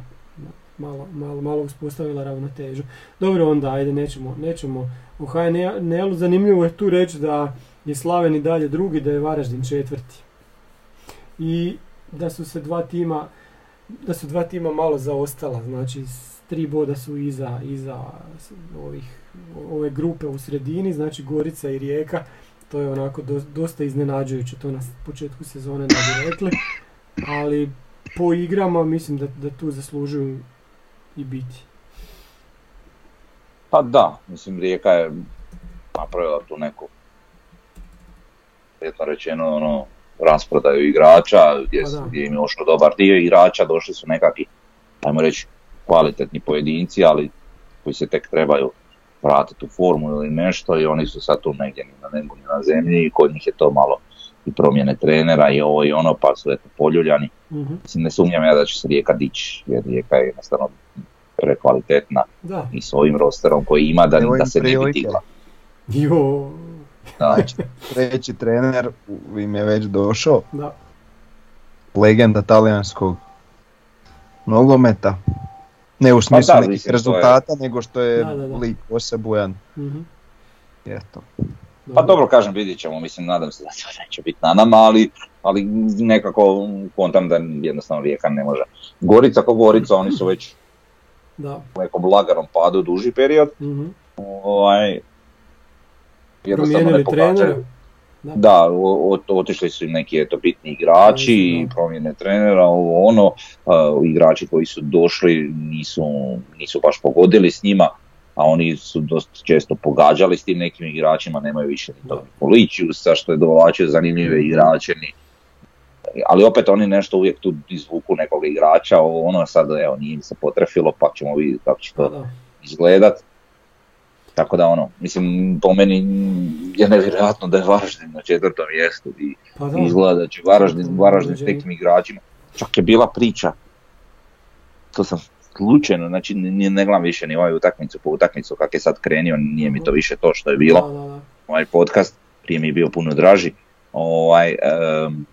S2: malo, malo, malo uspostavila ravnotežu. Dobro, onda, ajde, nećemo, nećemo u HNL-u. Zanimljivo je tu reći da je Slaven i dalje drugi, da je Varaždin četvrti. I da su se dva tima, da su dva tima malo zaostala, znači tri boda su iza, iza ovih, ove grupe u sredini, znači Gorica i Rijeka, to je onako do- dosta iznenađujuće, to na početku sezone ne bi rekli, ali po igrama mislim da, da tu zaslužuju i biti.
S3: Pa da, mislim Rijeka je napravila tu neku uvjetno rečeno ono, rasprodaju igrača gdje,
S2: Pa
S3: gdje im je dobar dio igrača, došli su nekakvi, ajmo reći, kvalitetni pojedinci, ali koji se tek trebaju vratiti u formu ili nešto i oni su sad tu negdje ni na nebu ni na zemlji i kod njih je to malo i promjene trenera i ovo i ono pa su eto poljuljani.
S2: Mhm.
S3: Mislim ne sumnjam ja da će se Rijeka dići jer Rijeka je jednostavno prekvalitetna
S2: Da,
S3: i s ovim rosterom koji ima da, da se ne bi digla.
S2: jo,
S3: Znači,
S4: Treći trener im je već došao,
S2: da,
S4: legenda talijanskog nogometa. Ne u smislu
S3: da,
S4: nekih
S3: to je-
S4: rezultata, nego što je
S2: Da, da, da.
S4: lik posebujan.
S2: mhm.
S4: Eto.
S3: Pa dobro kažem, vidjet ćemo, mislim, nadam se da to neće biti na nama, ali, ali nekako kontam da jednostavno Rijeka ne može. Gorica ko Gorica, oni su već
S2: Da.
S3: u nekom laganom padu duži period,
S2: Mhm.
S3: ovaj, jednostavno ne
S2: Promijenili
S3: pogađaju.
S2: trenera.
S3: Da, otišli su im neki eto bitni igrači, promjene trenera, ovo ono, a, igrači koji su došli nisu, nisu baš pogodili s njima, a oni su dosta često pogađali s tim nekim igračima, nemaju više ni tog Poličiusa što je dovlačio zanimljive igrače, ni, ali opet oni nešto uvijek tu izvuku nekog igrača, ovo ono sad evo nije im se potrefilo pa ćemo vidjeti kako će to
S2: da.
S3: izgledat. Tako da ono, mislim po meni je nevjerojatno da je Varaždin na četvrtom mjestu i
S2: Pa da.
S3: izgleda da će Varaždin, Varaždin s nekim igračima. Čak je bila priča, to sam slučajno, znači ne, ne gledam više ni ovaj utakmicu po utakmicu kak je sad krenio, nije mi to više to što je bilo,
S2: Da, da, da.
S3: ovaj podcast, prije mi je bio puno draži. Ovaj, em,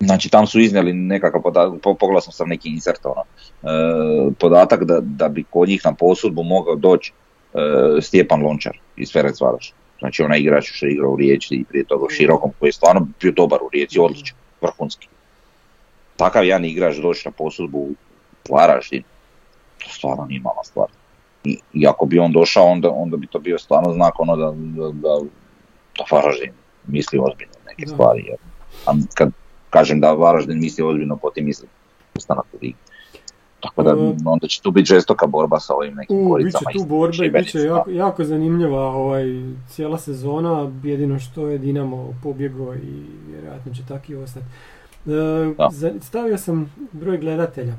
S3: znači tam su iznijeli nekakav podatak, po, pogledao sam neki insert, ono, e, podatak da, da bi kod njih na posudbu mogao doći e, Stjepan Lončar iz Ferenc Varoš. Znači onaj igrač što je igrao u Rijeci i prije toga u Širokom koji je stvarno bio dobar u Rijeci, odličan, vrhunski. Takav jedan igrač doći na posudbu u Varaždin, to stvarno nije mala stvar. I, i ako bi on došao, onda, onda bi to bio stvarno znak ono da, da, da, da Varaždin misli ozbiljno neke stvari. Jer, a kad kažem da Varaždin misli ozbiljno, potim mislim ustanak u ligi. Tako da onda će tu biti žestoka borba sa ovim nekim
S2: U, bit će
S3: koricama.
S2: tu borbe i bit će jako, jako zanimljiva ovaj, cijela sezona, jedino što je Dinamo pobjegao i vjerojatno će tako i ostati. E, stavio sam broj gledatelja.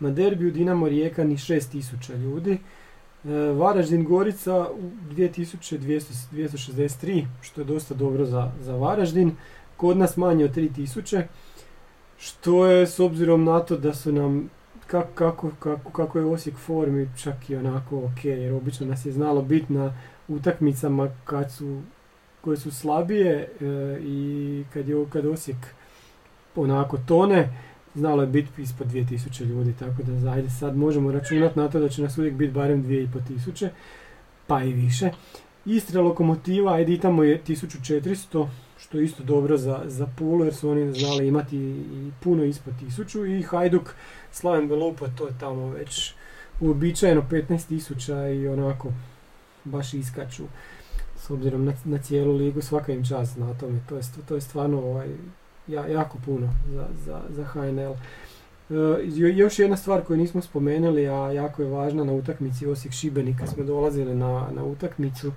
S2: Na derbiju Dinamo Rijeka ni 6000 ljudi. E, Varaždin Gorica u 2263, što je dosta dobro za, za Varaždin. Kod nas manje od 3000, što je s obzirom na to da su nam kako, kako, kako, kako je Osijek formi čak i onako ok, jer obično nas je znalo biti na utakmicama kad su, koje su slabije e, i kad je kad Osijek onako tone, znalo je biti ispod 2000 ljudi, tako da zajde sad možemo računati na to da će nas uvijek biti barem 2500, pa i više. Istra lokomotiva, ajde tamo je 1400, što je isto dobro za, za Pulu jer su oni znali imati i puno ispod 1000 i Hajduk Slaven Belupo, to je tamo već uobičajeno 15.000 i onako baš iskaču s obzirom na, na cijelu ligu, svaka im čast na tome, to je, to je stvarno ovaj, ja, jako puno za, za, za HNL. E, jo- još jedna stvar koju nismo spomenuli, a jako je važna na utakmici Osijek Šibenik, kad smo dolazili na, na utakmicu,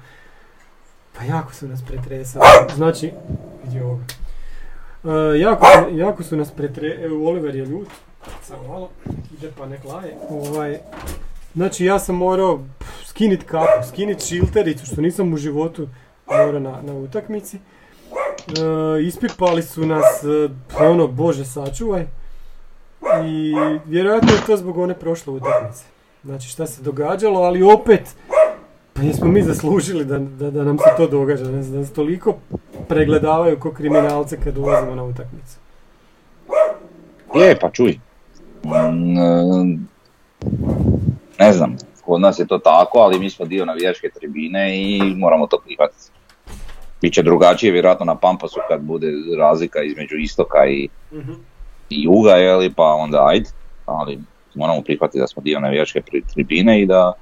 S2: pa jako su nas pretresali. Znači, vidi ovoga. E, jako, su- jako su nas pretre... Evo, Oliver je ljut. Samo malo. Ide pa nek laje. Ovaj, znači, ja sam morao skinit kapu, skinit šiltericu, što nisam u životu morao na, na utakmici. E, ispipali su nas, e, ono, bože sačuvaj. I vjerojatno je to zbog one prošle utakmice. Znači šta se događalo, ali opet, pa jesmo mi zaslužili da, da, da nam se to događa, da nas, da nas toliko pregledavaju ko kriminalce kad ulazimo na utakmicu.
S3: Je, pa čuj. Mm, ne znam, kod nas je to tako, ali mi smo dio navijačke tribine i moramo to prihvatiti. Biće drugačije vjerojatno na Pampasu kad bude razlika između istoka i, i juga, jeli, pa onda ajde, ali moramo prihvatiti da smo dio navijačke tribine i da,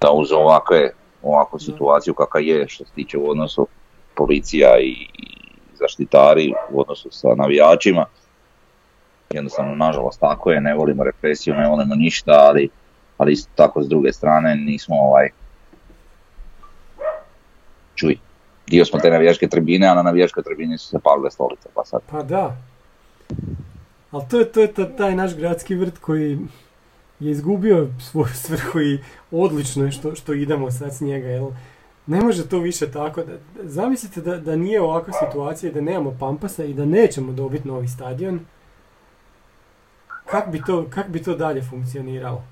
S3: da uz ovakve, ovakvu situaciju kakva je što se tiče u odnosu policija i, zaštitari u odnosu sa navijačima, jednostavno nažalost tako je, ne volimo represiju, ne volimo ništa, ali, ali isto tako s druge strane nismo ovaj, čuj, dio smo te navijačke tribine, a na navijačkoj tribini su se palile stolice, pa sad.
S2: Pa da. Ali to je, to je ta- taj naš gradski vrt koji je izgubio svoju svrhu i odlično je što, što idemo sad s njega, jel? Ne može to više tako. Da, zamislite da, da nije ovakva situacija i da nemamo Pampasa i da nećemo dobiti novi stadion. Kak bi to, kak bi to dalje funkcioniralo?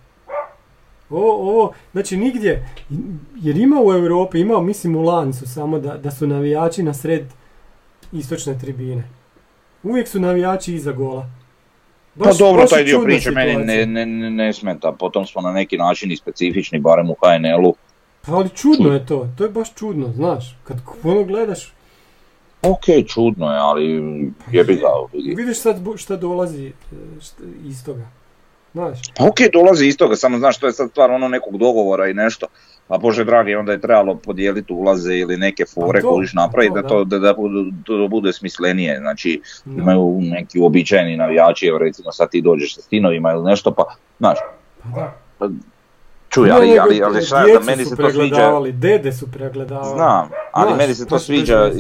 S2: Ovo, ovo, znači nigdje, jer ima u Europi, ima mislim u Lancu samo da, da su navijači na sred istočne tribine. Uvijek su navijači iza gola.
S3: Pa dobro,
S2: baš je
S3: taj dio priče meni
S2: situacija.
S3: ne, ne, ne, ne smeta, potom smo na neki način i specifični, barem u HNL-u.
S2: Pa ali čudno je to, to je baš čudno, znaš, kad ono gledaš,
S3: Ok, čudno je, ali jebi ga. vidi.
S2: Vidiš sad šta dolazi e, šta, iz toga. Znaš,
S3: Pa ok, dolazi iz toga, samo znaš, to je sad stvar ono nekog dogovora i nešto. A bože dragi, onda je trebalo podijeliti ulaze ili neke fore
S2: to,
S3: kojiš napraviti
S2: to,
S3: da, to, da, da, da bude smislenije. Znači,
S2: Da.
S3: imaju neki uobičajeni navijači, evo recimo sad ti dođeš sa stinovima ili nešto, pa, znaš,
S2: pa
S3: čuj, ali, ali, ali šta, da meni se to sviđa,
S2: dede su pregledavali.
S3: znam, ali
S2: Znaš,
S3: meni se to sviđa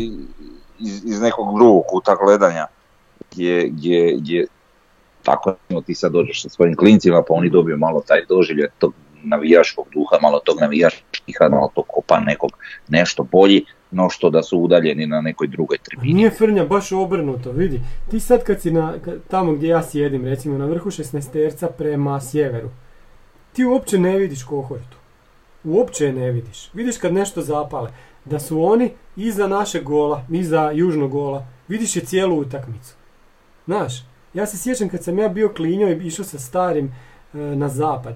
S3: iz, iz nekog drugog kuta gledanja, gdje, gdje, gdje tako ti sad dođeš sa svojim klincima pa oni dobiju malo taj doživljaj tog navijaškog duha, malo tog navijaških, malo tog kopa nekog nešto bolji, no što da su udaljeni na nekoj drugoj
S2: A
S3: tribini.
S2: Nije Frnja baš obrnuto, vidi. Ti sad kad si na, tamo gdje ja sjedim, recimo na vrhu 16 terca prema sjeveru, ti uopće ne vidiš kohortu. Uopće je ne vidiš. Vidiš kad nešto zapale. Da su oni iza našeg gola, iza južnog gola, vidiš je cijelu utakmicu. Znaš, ja se sjećam kad sam ja bio klinjo i išao sa starim e, na zapad.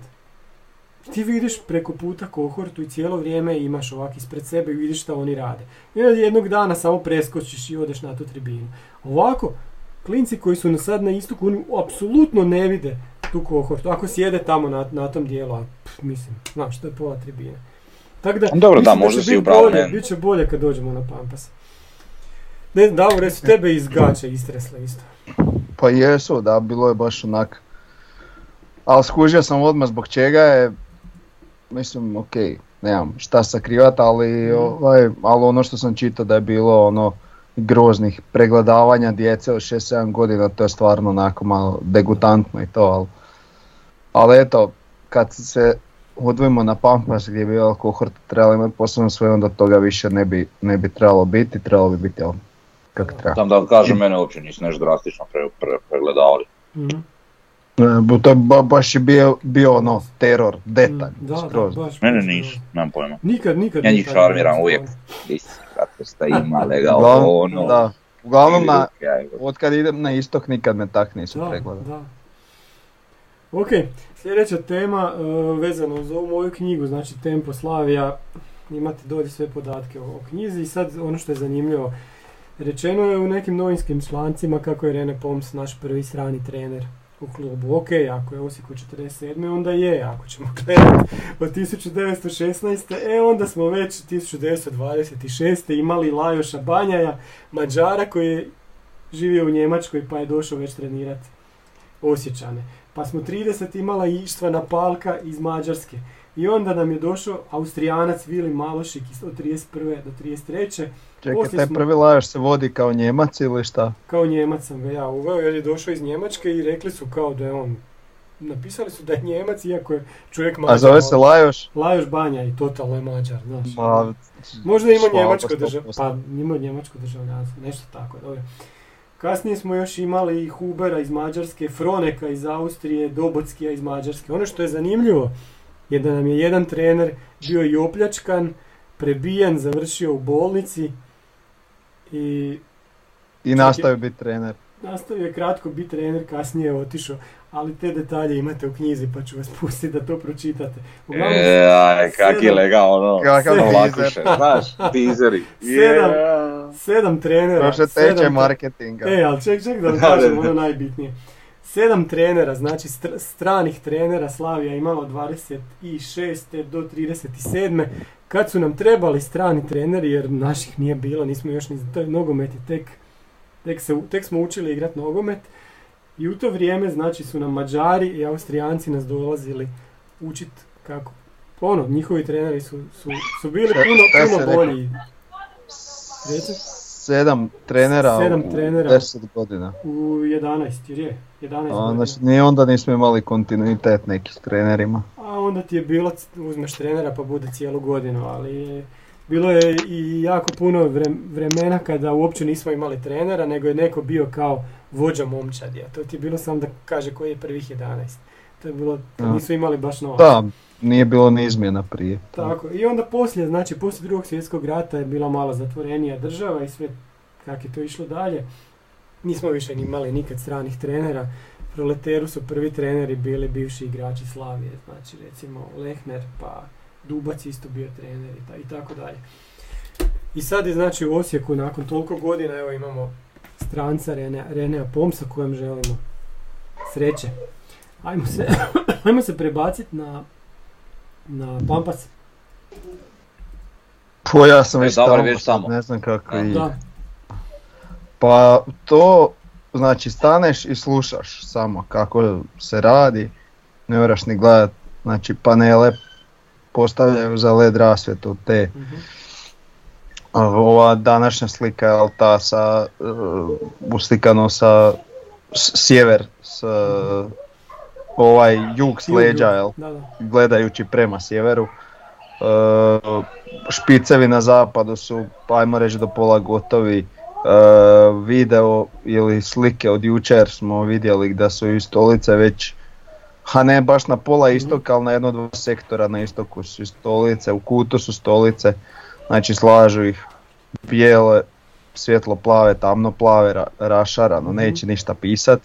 S2: Ti vidiš preko puta kohortu i cijelo vrijeme imaš ovak ispred sebe i vidiš šta oni rade. I jednog dana samo preskočiš i odeš na tu tribinu. Ovako, klinci koji su na sad na istoku, oni apsolutno ne vide tu kohortu. Ako sjede tamo na, na tom dijelu, a pff, mislim, znaš, to je pola tribine. Tako da,
S3: Dobro, da, možda si
S2: bit
S3: u pravu,
S2: bolje,
S3: ne.
S2: bit će bolje kad dođemo na Pampas. Ne, Davore, su tebe iz gače istresle isto.
S4: Pa jesu, da, bilo je baš onak. Ali skužio sam odmah zbog čega je, mislim, ok, nemam šta sakrivat, ali, ovaj, ali ono što sam čitao da je bilo ono groznih pregledavanja djece od 6-7 godina, to je stvarno onako malo degutantno i to, ali, ali eto, kad se odvojimo na Pampas gdje bi jel, kohort trebali imati posebno sve, onda toga više ne bi, ne bi trebalo biti, trebalo bi biti jel, kako treba.
S3: Tam da kažem, mene uopće nisu nešto drastično pre, pre- pregledavali.
S2: Mhm.
S4: E, bu- To ba- baš je bio, bio ono teror, detalj,
S2: Da, da,
S4: skroz.
S2: baš.
S3: Mene
S2: baš
S3: nisu,
S2: grozno.
S3: nemam pojma.
S2: Nikad, nikad.
S3: Ja njih šarmiram uvijek. kako ste imali ga,
S4: Uglavnom,
S3: ono.
S4: da. Uglavnom, na, od kad idem na istok nikad me tak nisu
S2: Da,
S4: pregledali.
S2: da. Ok, sljedeća tema e, vezana uz ovu moju knjigu, znači Tempo Slavija, imate dolje sve podatke o, o knjizi i sad ono što je zanimljivo, rečeno je u nekim novinskim člancima kako je Rene Poms naš prvi strani trener u klubu. Ok, ako je Osijek u 47. onda je, ako ćemo gledati od 1916. e onda smo već 1926. imali Lajoša Banjaja, Mađara koji je živio u Njemačkoj pa je došao već trenirati Osjećane. Pa smo 30 imala Ištvana Palka iz Mađarske. I onda nam je došao Austrijanac Vili Malošik od 31. do 33.
S4: Čekaj, taj
S2: smo-
S4: prvi lajoš se vodi kao njemac ili šta?
S2: Kao Njemac sam ga ja uveo jer je došao iz Njemačke i rekli su kao da je on Napisali su da je Njemac iako je čovjek Mađar.
S4: A zove se lajoš?
S2: Lajoš Banja i totalno je Mađar, znaš.
S4: Ma,
S2: Možda ima njemačko
S4: 100%.
S2: državljanstvo. Pa ima njemačko državljanstvo, nešto tako, dobro. Kasnije smo još imali i Hubera iz Mađarske, Froneka iz Austrije, Dobockija iz Mađarske. Ono što je zanimljivo je da nam je jedan trener bio i opljačkan, prebijen, završio u bolnici i
S4: I nastavio biti trener.
S2: nastavio je kratko biti trener, kasnije je otišao. Ali te detalje imate u knjizi pa ću vas pustiti da to pročitate. Uglavnom,
S3: E, aj, kak je
S2: sedam-
S3: lega ono,
S4: Kakav
S3: ono
S4: teaser.
S3: lakuše, znaš, teaseri.
S2: Sedam.
S3: Yeah.
S2: sedam trenera.
S4: Prošle
S2: sedam
S4: tečaj
S2: tre-
S4: marketinga.
S2: E, ali ček, ček da vam kažem ono najbitnije. Sedam trenera, znači str- stranih trenera Slavija imala od 26. do 37. Kad su nam trebali strani treneri, jer naših nije bilo, nismo još ni, to je nogomet je tek, tek, se, tek smo učili igrati nogomet. I u to vrijeme, znači, su nam Mađari i Austrijanci nas dolazili učit kako, ono, njihovi treneri su, su, su bili puno, puno bolji. Reci?
S4: Sedam trenera
S2: Sedam
S4: u
S2: trenera.
S4: deset godina.
S2: U 11, jer je, 11
S4: A,
S2: godina.
S4: znači, ni onda nismo imali kontinuitet neki s trenerima.
S2: A onda ti je bilo, uzmeš trenera pa bude cijelu godinu, ali bilo je i jako puno vrem- vremena kada uopće nismo imali trenera, nego je neko bio kao vođa momčadija. To ti je bilo samo da kaže koji je prvih 11. To je bilo, nisu imali baš novac.
S4: Da, nije bilo ni izmjena prije.
S2: Tako, i onda poslije, znači poslije drugog svjetskog rata je bila malo zatvorenija država i sve kako je to išlo dalje. Nismo više imali nikad stranih trenera. Proleteru su prvi treneri bili bivši igrači Slavije, znači recimo Lehner, pa Dubac isto bio trener i, i tako dalje. I sad je znači u Osijeku nakon toliko godina evo imamo stranca Renea, Renea Pomsa kojem želimo sreće. Ajmo se, ajmo se prebaciti na, na Pampas.
S4: Po ja sam
S3: E,
S4: već tamo,
S3: već
S4: sad
S3: tamo.
S4: ne znam kako
S3: Da.
S4: i...
S2: Da,
S4: Pa to, znači staneš i slušaš samo kako se radi, ne moraš ni gledat, znači panele postavljaju za led rasvjetu te.
S2: mhm.
S4: A Ova današnja slika je ta sa, uh, uslikano sa s- sjever, s ovaj jug s leđa, jel?
S2: Da, da.
S4: gledajući prema sjeveru. Uh, špicevi na zapadu su, ajmo reći do pola gotovi. Uh, video ili slike od jučer smo vidjeli da su i stolice već, a ne baš na pola istoka, ali na jedno dva sektora na istoku su stolice, u kutu su stolice, znači slažu ih bijele, svjetlo plave, tamno plave, ra- rašarano,
S2: Mhm.
S4: neće ništa pisat.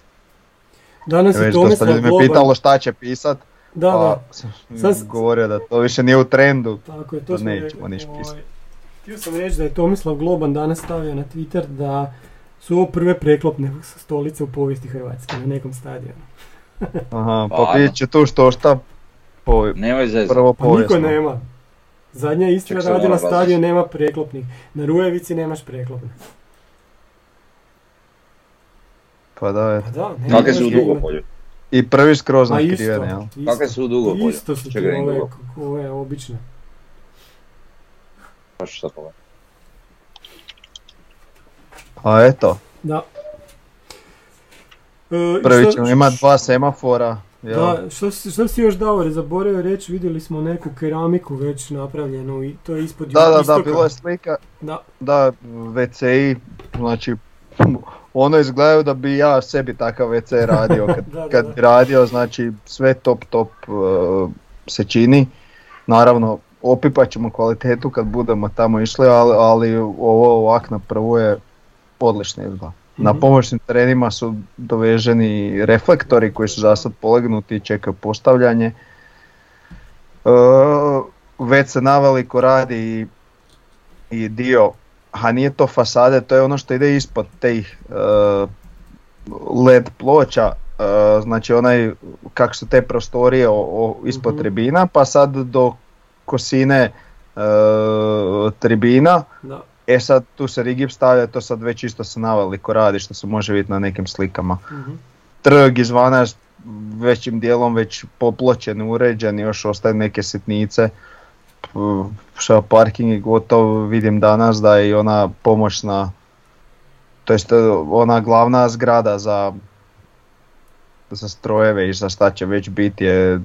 S2: Danas je
S4: Već dosta
S2: Tomislav
S4: ljudi me pitalo šta će pisat,
S2: Da,
S4: pa
S2: da.
S4: sam
S2: Sad
S4: govorio da to više nije u trendu.
S2: Tako je, to
S4: Da
S2: smo
S4: nećemo
S2: rekli.
S4: ništa
S2: Ovaj,
S4: pisati.
S2: Htio sam reći da je Tomislav Globan danas stavio na Twitter da su ovo prve preklopne stolice u povijesti Hrvatske na nekom stadionu.
S4: Aha, pa vidjet će tu što šta po, prvo
S2: Pa niko
S4: povijesno.
S2: nema. Zadnja Istra radila
S3: mora
S2: stadion, nema preklopnih. Na Rujevici nemaš preklopne.
S4: Pa da,
S2: Pa
S4: eto.
S2: da, ne
S3: Kakve su u. Dugopolju?
S4: I prvi skroz
S2: Pa isto,
S4: nakriveni, jel?
S3: Kakve su u Dugopolju?
S2: Isto su ti ove, ove obične.
S3: Baš sad pogledaj.
S4: A eto,
S2: Da. E,
S4: prvi
S2: šta-
S4: ćemo imati dva semafora, jel?
S2: Da, što, si- što si još dao, zaboravio reći, vidjeli smo neku keramiku već napravljenu i to je ispod
S4: Da, da, da, bilo je slika,
S2: Da,
S4: da, WCI, znači, ono izgledaju da bi ja sebi takav WC radio kad,
S2: Da, da,
S4: kad
S2: da.
S4: radio, znači sve top top uh, se čini, naravno opipat ćemo kvalitetu kad budemo tamo išli, ali, ali ovo ovak na prvu je odlično izgleda. Na
S2: Mhm.
S4: pomoćnim terenima su doveženi reflektori koji su za sad polegnuti i čekaju postavljanje. E, već se naveliko radi i, i dio, a nije to fasade, to je ono što ide ispod tih e, LED ploča, e, znači onaj, kako su te prostorije o, o- ispod
S2: Mhm.
S4: tribina, pa sad do kosine e, tribina,
S2: da.
S4: E sad tu se rigip stavlja, to sad već isto se naveliko radi što se može vidjeti na nekim slikama.
S2: mhm.
S4: Trg izvana je većim dijelom već popločen, uređen, još ostaju neke sitnice. Što parking je gotov, vidim danas da je i ona pomoćna, to jest e, ona glavna zgrada za, za strojeve i za šta će već biti je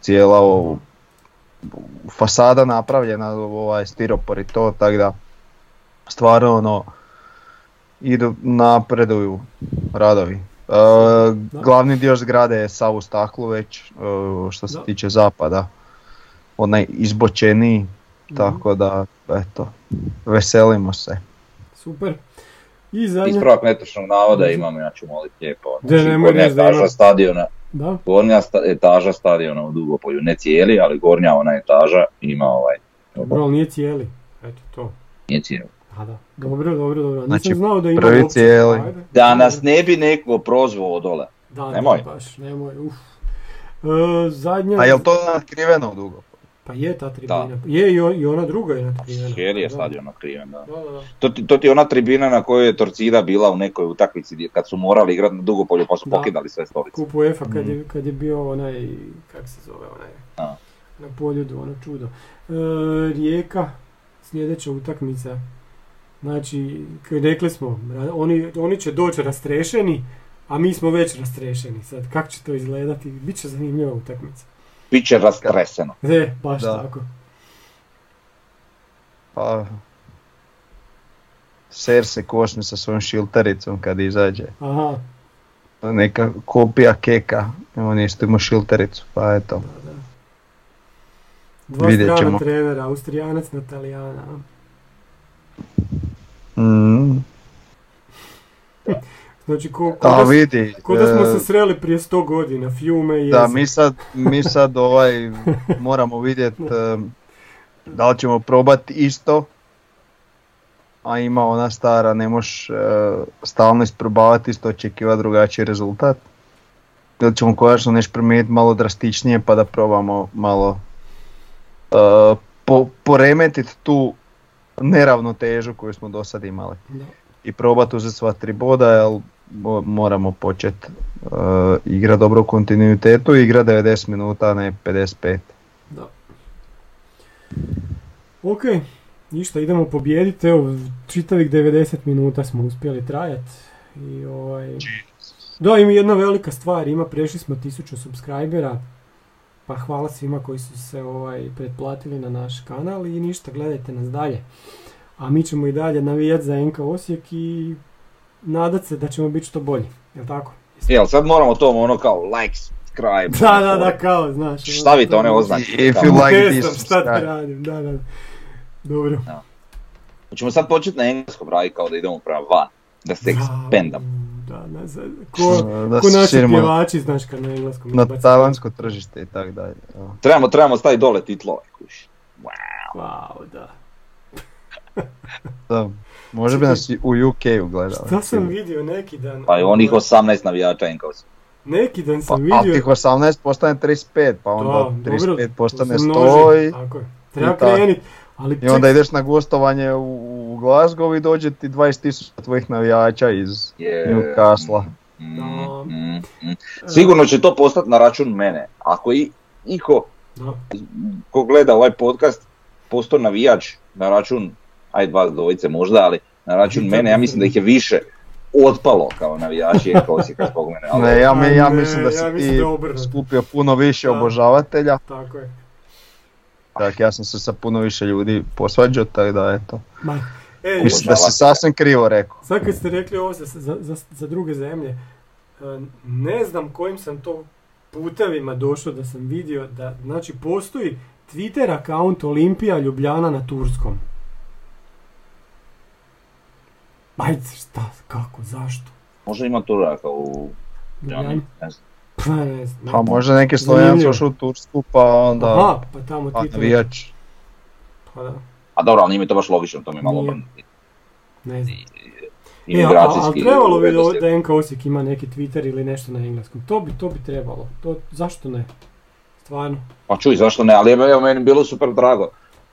S4: cijela o- fasada napravljena, ovaj stiropor i to, tako da stvarno ono idu napreduju radovi. E, glavni dio zgrade je sav u staklu već e, što se
S2: Da.
S4: tiče zapada. Onaj izbočeniji,
S2: Mhm.
S4: tako da eto, veselimo se.
S2: Super. I zadnja,
S3: Ispravak netočnog navoda imam, ja ću moliti lijepo. Znači, gornja etaža stadiona,
S2: da,
S3: gornja sta- etaža stadiona u Dugopolju, ne cijeli, ali gornja ona etaža ima ovaj,
S2: dobro, ali nije cijeli. Eto to.
S3: nije cijeli.
S2: A da, dobro, dobro, dobro. Nisam
S4: Znači,
S2: znao da ima
S4: prvi cijeli.
S2: Ajde.
S3: Da nas ne bi neko prozvao od dole.
S2: Da,
S3: Nemoj.
S2: Da, baš, nemoj, uf. E, zadnja...
S4: A jel to natkriveno dugo?
S2: Pa je ta tribina. Je i, ona druga je natkrivena.
S3: Cijeli je
S2: Da.
S3: stadion nakriven, da.
S2: Da, da, da.
S3: To ti, to ti je ona tribina na kojoj je Torcida bila u nekoj utakmici kad su morali igrati na Dugopolju pa su
S2: Da.
S3: pokidali sve stolice.
S2: Kup UEFA kad,
S4: Mhm.
S2: je, kad je bio onaj, kak se zove onaj,
S3: A.
S2: na poljudu, ono čudo. E, Rijeka, sljedeća utakmica. Znači, rekli smo, oni, oni će doći rastrešeni, a mi smo već rastrešeni. Sad, kako će to izgledati? Biće zanimljiva utakmica.
S3: Biće rastreseno.
S2: E, baš
S4: Da.
S2: tako.
S4: Pa... Ser se košne sa svojom šiltericom kad izađe.
S2: Aha,
S4: Neka kopija keka, on isto ima šiltericu, pa eto.
S2: da, da. Dva
S4: Vidjet
S2: strana
S4: ćemo.
S2: trenera, Austrijanac na Talijana. a?
S4: Mm,
S2: Znači, ko, ko,
S4: a
S2: da,
S4: vidi,
S2: ko da smo
S4: e,
S2: se sreli prije 100 godina, Fiume i
S4: Da, mi sad, mi sad ovaj, moramo vidjeti da li ćemo probati isto a ima ona stara, ne možeš e, stalno isprobavati isto očekivati drugačiji rezultat. Ili ćemo konačno nešto promijeniti malo drastičnije pa da probamo malo e, po, poremetiti tu neravnotežu koju smo do sad imali.
S2: Da.
S4: I probati uzeti sva tri boda, jer moramo početi uh, igra dobro u kontinuitetu, igra 90 minuta, ne 55.
S2: Da. Ok, ništa, idemo pobijediti, evo, čitavih 90 minuta smo uspjeli trajati. I ovaj... Da, ima jedna velika stvar, ima, prešli smo 1000 subscribera, pa hvala svima koji su se ovaj, pretplatili na naš kanal i ništa, gledajte nas dalje. A mi ćemo i dalje navijati za NK Osijek i nadat se da ćemo biti što bolji, jel tako?
S3: Jel, sad moramo to ono kao like, subscribe.
S2: Da, da, da, kao, znaš. ono,
S3: Stavite
S2: to
S3: one
S2: je-
S3: oznake.
S4: If you like
S2: Ne
S4: this,
S2: znam šta ti radim, da, da. Dobro.
S3: Hoćemo sad početi na engleskom raditi kao da idemo prema van. Da se ekspandam.
S2: Da, da, za- ko,
S4: Da
S2: ko naši pjevači, znaš, kad na engleskom
S4: na tajvansko tržište i tako dalje.
S3: Trebamo, trebamo staviti dole titlove. kuš. Wow.
S2: Wow, da.
S4: Da. Može bi nas i u UK-u gledali.
S2: Šta sam vidio neki dan?
S3: Pa i onih 18 navijača Enkovsa.
S2: Neki dan
S4: Pa,
S2: sam
S4: ali
S2: vidio...
S4: tih 18 postane 35, pa
S2: Da,
S4: onda
S2: dobro,
S4: 35 postane
S2: to se
S4: 100
S2: množi,
S4: i,
S2: Tako je. Treba krenit. Ali
S4: i onda ideš na gostovanje u, u Glasgow i dođe ti 20.000 tvojih navijača iz
S3: Je-
S4: Newcastle.
S3: Mm,
S2: Da.
S3: mm, mm. Sigurno će to postati na račun mene. Ako i iko
S2: Da.
S3: ko gleda ovaj podcast postao navijač na račun, ajde vas dvojice možda, ali na račun mene, ja mislim da ih je više otpalo kao navijači Enka Osijeka zbog mene. ali-
S4: Ne, ja, mi, ja mislim da si
S2: ja mislim
S4: ti
S2: da
S4: skupio puno više
S2: Da.
S4: obožavatelja,
S2: Tako je.
S4: tak ja sam se sa puno više ljudi posvađao, tako da eto.
S2: Ma, ej,
S4: Mislim da si
S3: Obožavatelja.
S4: sasvim krivo rekao.
S2: Sad kad ste rekli ovo za, za, za, za druge zemlje, e, ne znam kojim sam to putevima došao da sam vidio da, znači, postoji Twitter account Olimpija Ljubljana na Turskom. Ajde, šta, kako, zašto?
S3: Možda ima Turaka u ne znam.
S2: Pa ne znam.
S4: Pa možda neki Slovenac ušao u Tursku, pa onda
S2: Aha, pa tamo ti to...
S4: navijač.
S2: Pa da,
S3: A dobro, ali nije mi to baš logično, to mi je malo
S2: Nije.
S3: obrnuti.
S2: ne znam. E, a-
S3: Imigracijski
S2: ali trebalo bi da, NK Osijek ima neki Twitter ili nešto na engleskom. To bi, to bi trebalo. To, zašto ne? Stvarno.
S3: Pa čuj, zašto ne, ali evo meni bilo super drago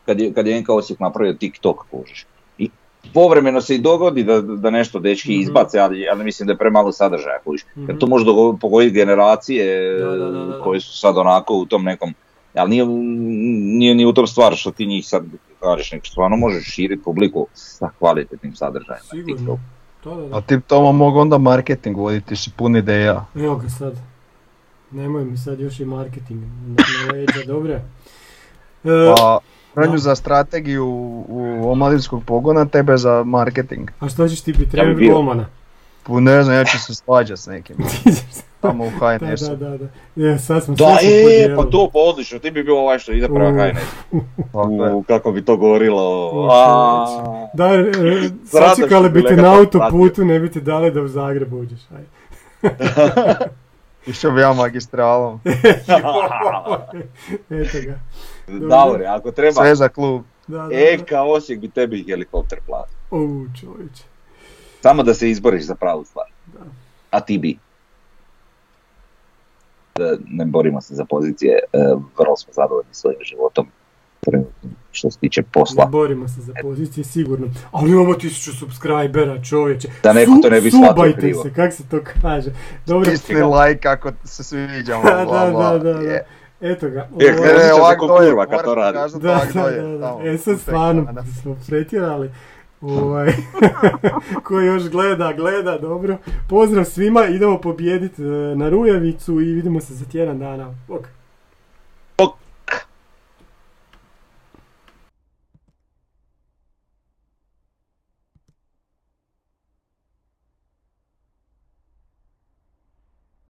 S3: kad je, kad je NK Osijek napravio TikTok, kužiš. Povremeno se i dogodi da, da nešto dečki
S2: Mhm.
S3: izbace, ali, ali mislim da je premalo sadržaja.
S2: Mhm.
S3: Jer to može pogoditi generacije
S2: Da, da, da, da, da.
S3: koje su sad onako u tom nekom, ali nije, nije ni u tom stvar što ti njih sad kažeš, nego stvarno možeš širiti publiku sa kvalitetnim sadržajem na
S2: Sigurno.
S4: A ti Toma mogu onda marketing voditi, si pun ideja.
S2: Evo ga sad. Nemoj mi sad još i marketing na, na leđa, dobro. E,
S4: Pa, Franju
S2: da.
S4: za strategiju u omladinskog pogona, tebe za marketing.
S2: a što ćeš ti biti?
S3: Ja bi bio.
S4: Pa ne znam, ja ću se svađat s nekim. Tamo u
S2: da,
S4: HNS-u.
S2: da, da, da. Je, sad smo
S3: Da, e, pa to pa odlično, ti bi bio ovaj što ide prema
S2: U.
S3: HNS. U, kako bi to govorilo.
S2: U,
S3: a,
S2: Da, e, sačekali bi te na
S3: to
S2: autoputu, ne bi ti dali da u Zagreb uđeš. Aj.
S4: Išao bi ja magistralom.
S2: Eto ga.
S3: Davore, ako treba,
S4: Sve za klub.
S2: Da, da, da.
S3: Eka Osijek bi tebi helikopter platio.
S2: U, čovječe.
S3: Samo da se izboriš za pravu stvar.
S2: Da.
S3: A ti bi. Da ne borimo se za pozicije, e, vrlo smo zadovoljni svojim životom. Što se tiče
S2: Ne
S3: posla.
S2: borimo se za pozicije, sigurno. Ali imamo tisuću subscribera, čovječe.
S3: Da neko to ne bi shvatio
S2: Subajte
S3: krivo.
S2: se, kak se to kaže. Dobro,
S4: Isni like ako se sviđamo.
S2: Da, da, da, da, da. Eto ga.
S3: E,
S2: Ovo-
S3: e, Osjeća se
S4: ovak
S3: ko
S4: dolje,
S3: kurva kad to radi.
S2: Da, da, da, da.
S4: tamo,
S2: E sad stvarno smo pretjerali. Ovaj, ko još gleda, gleda, dobro. Pozdrav svima, idemo pobijediti e, na Rujevicu i vidimo se za tjedan dana. Bok.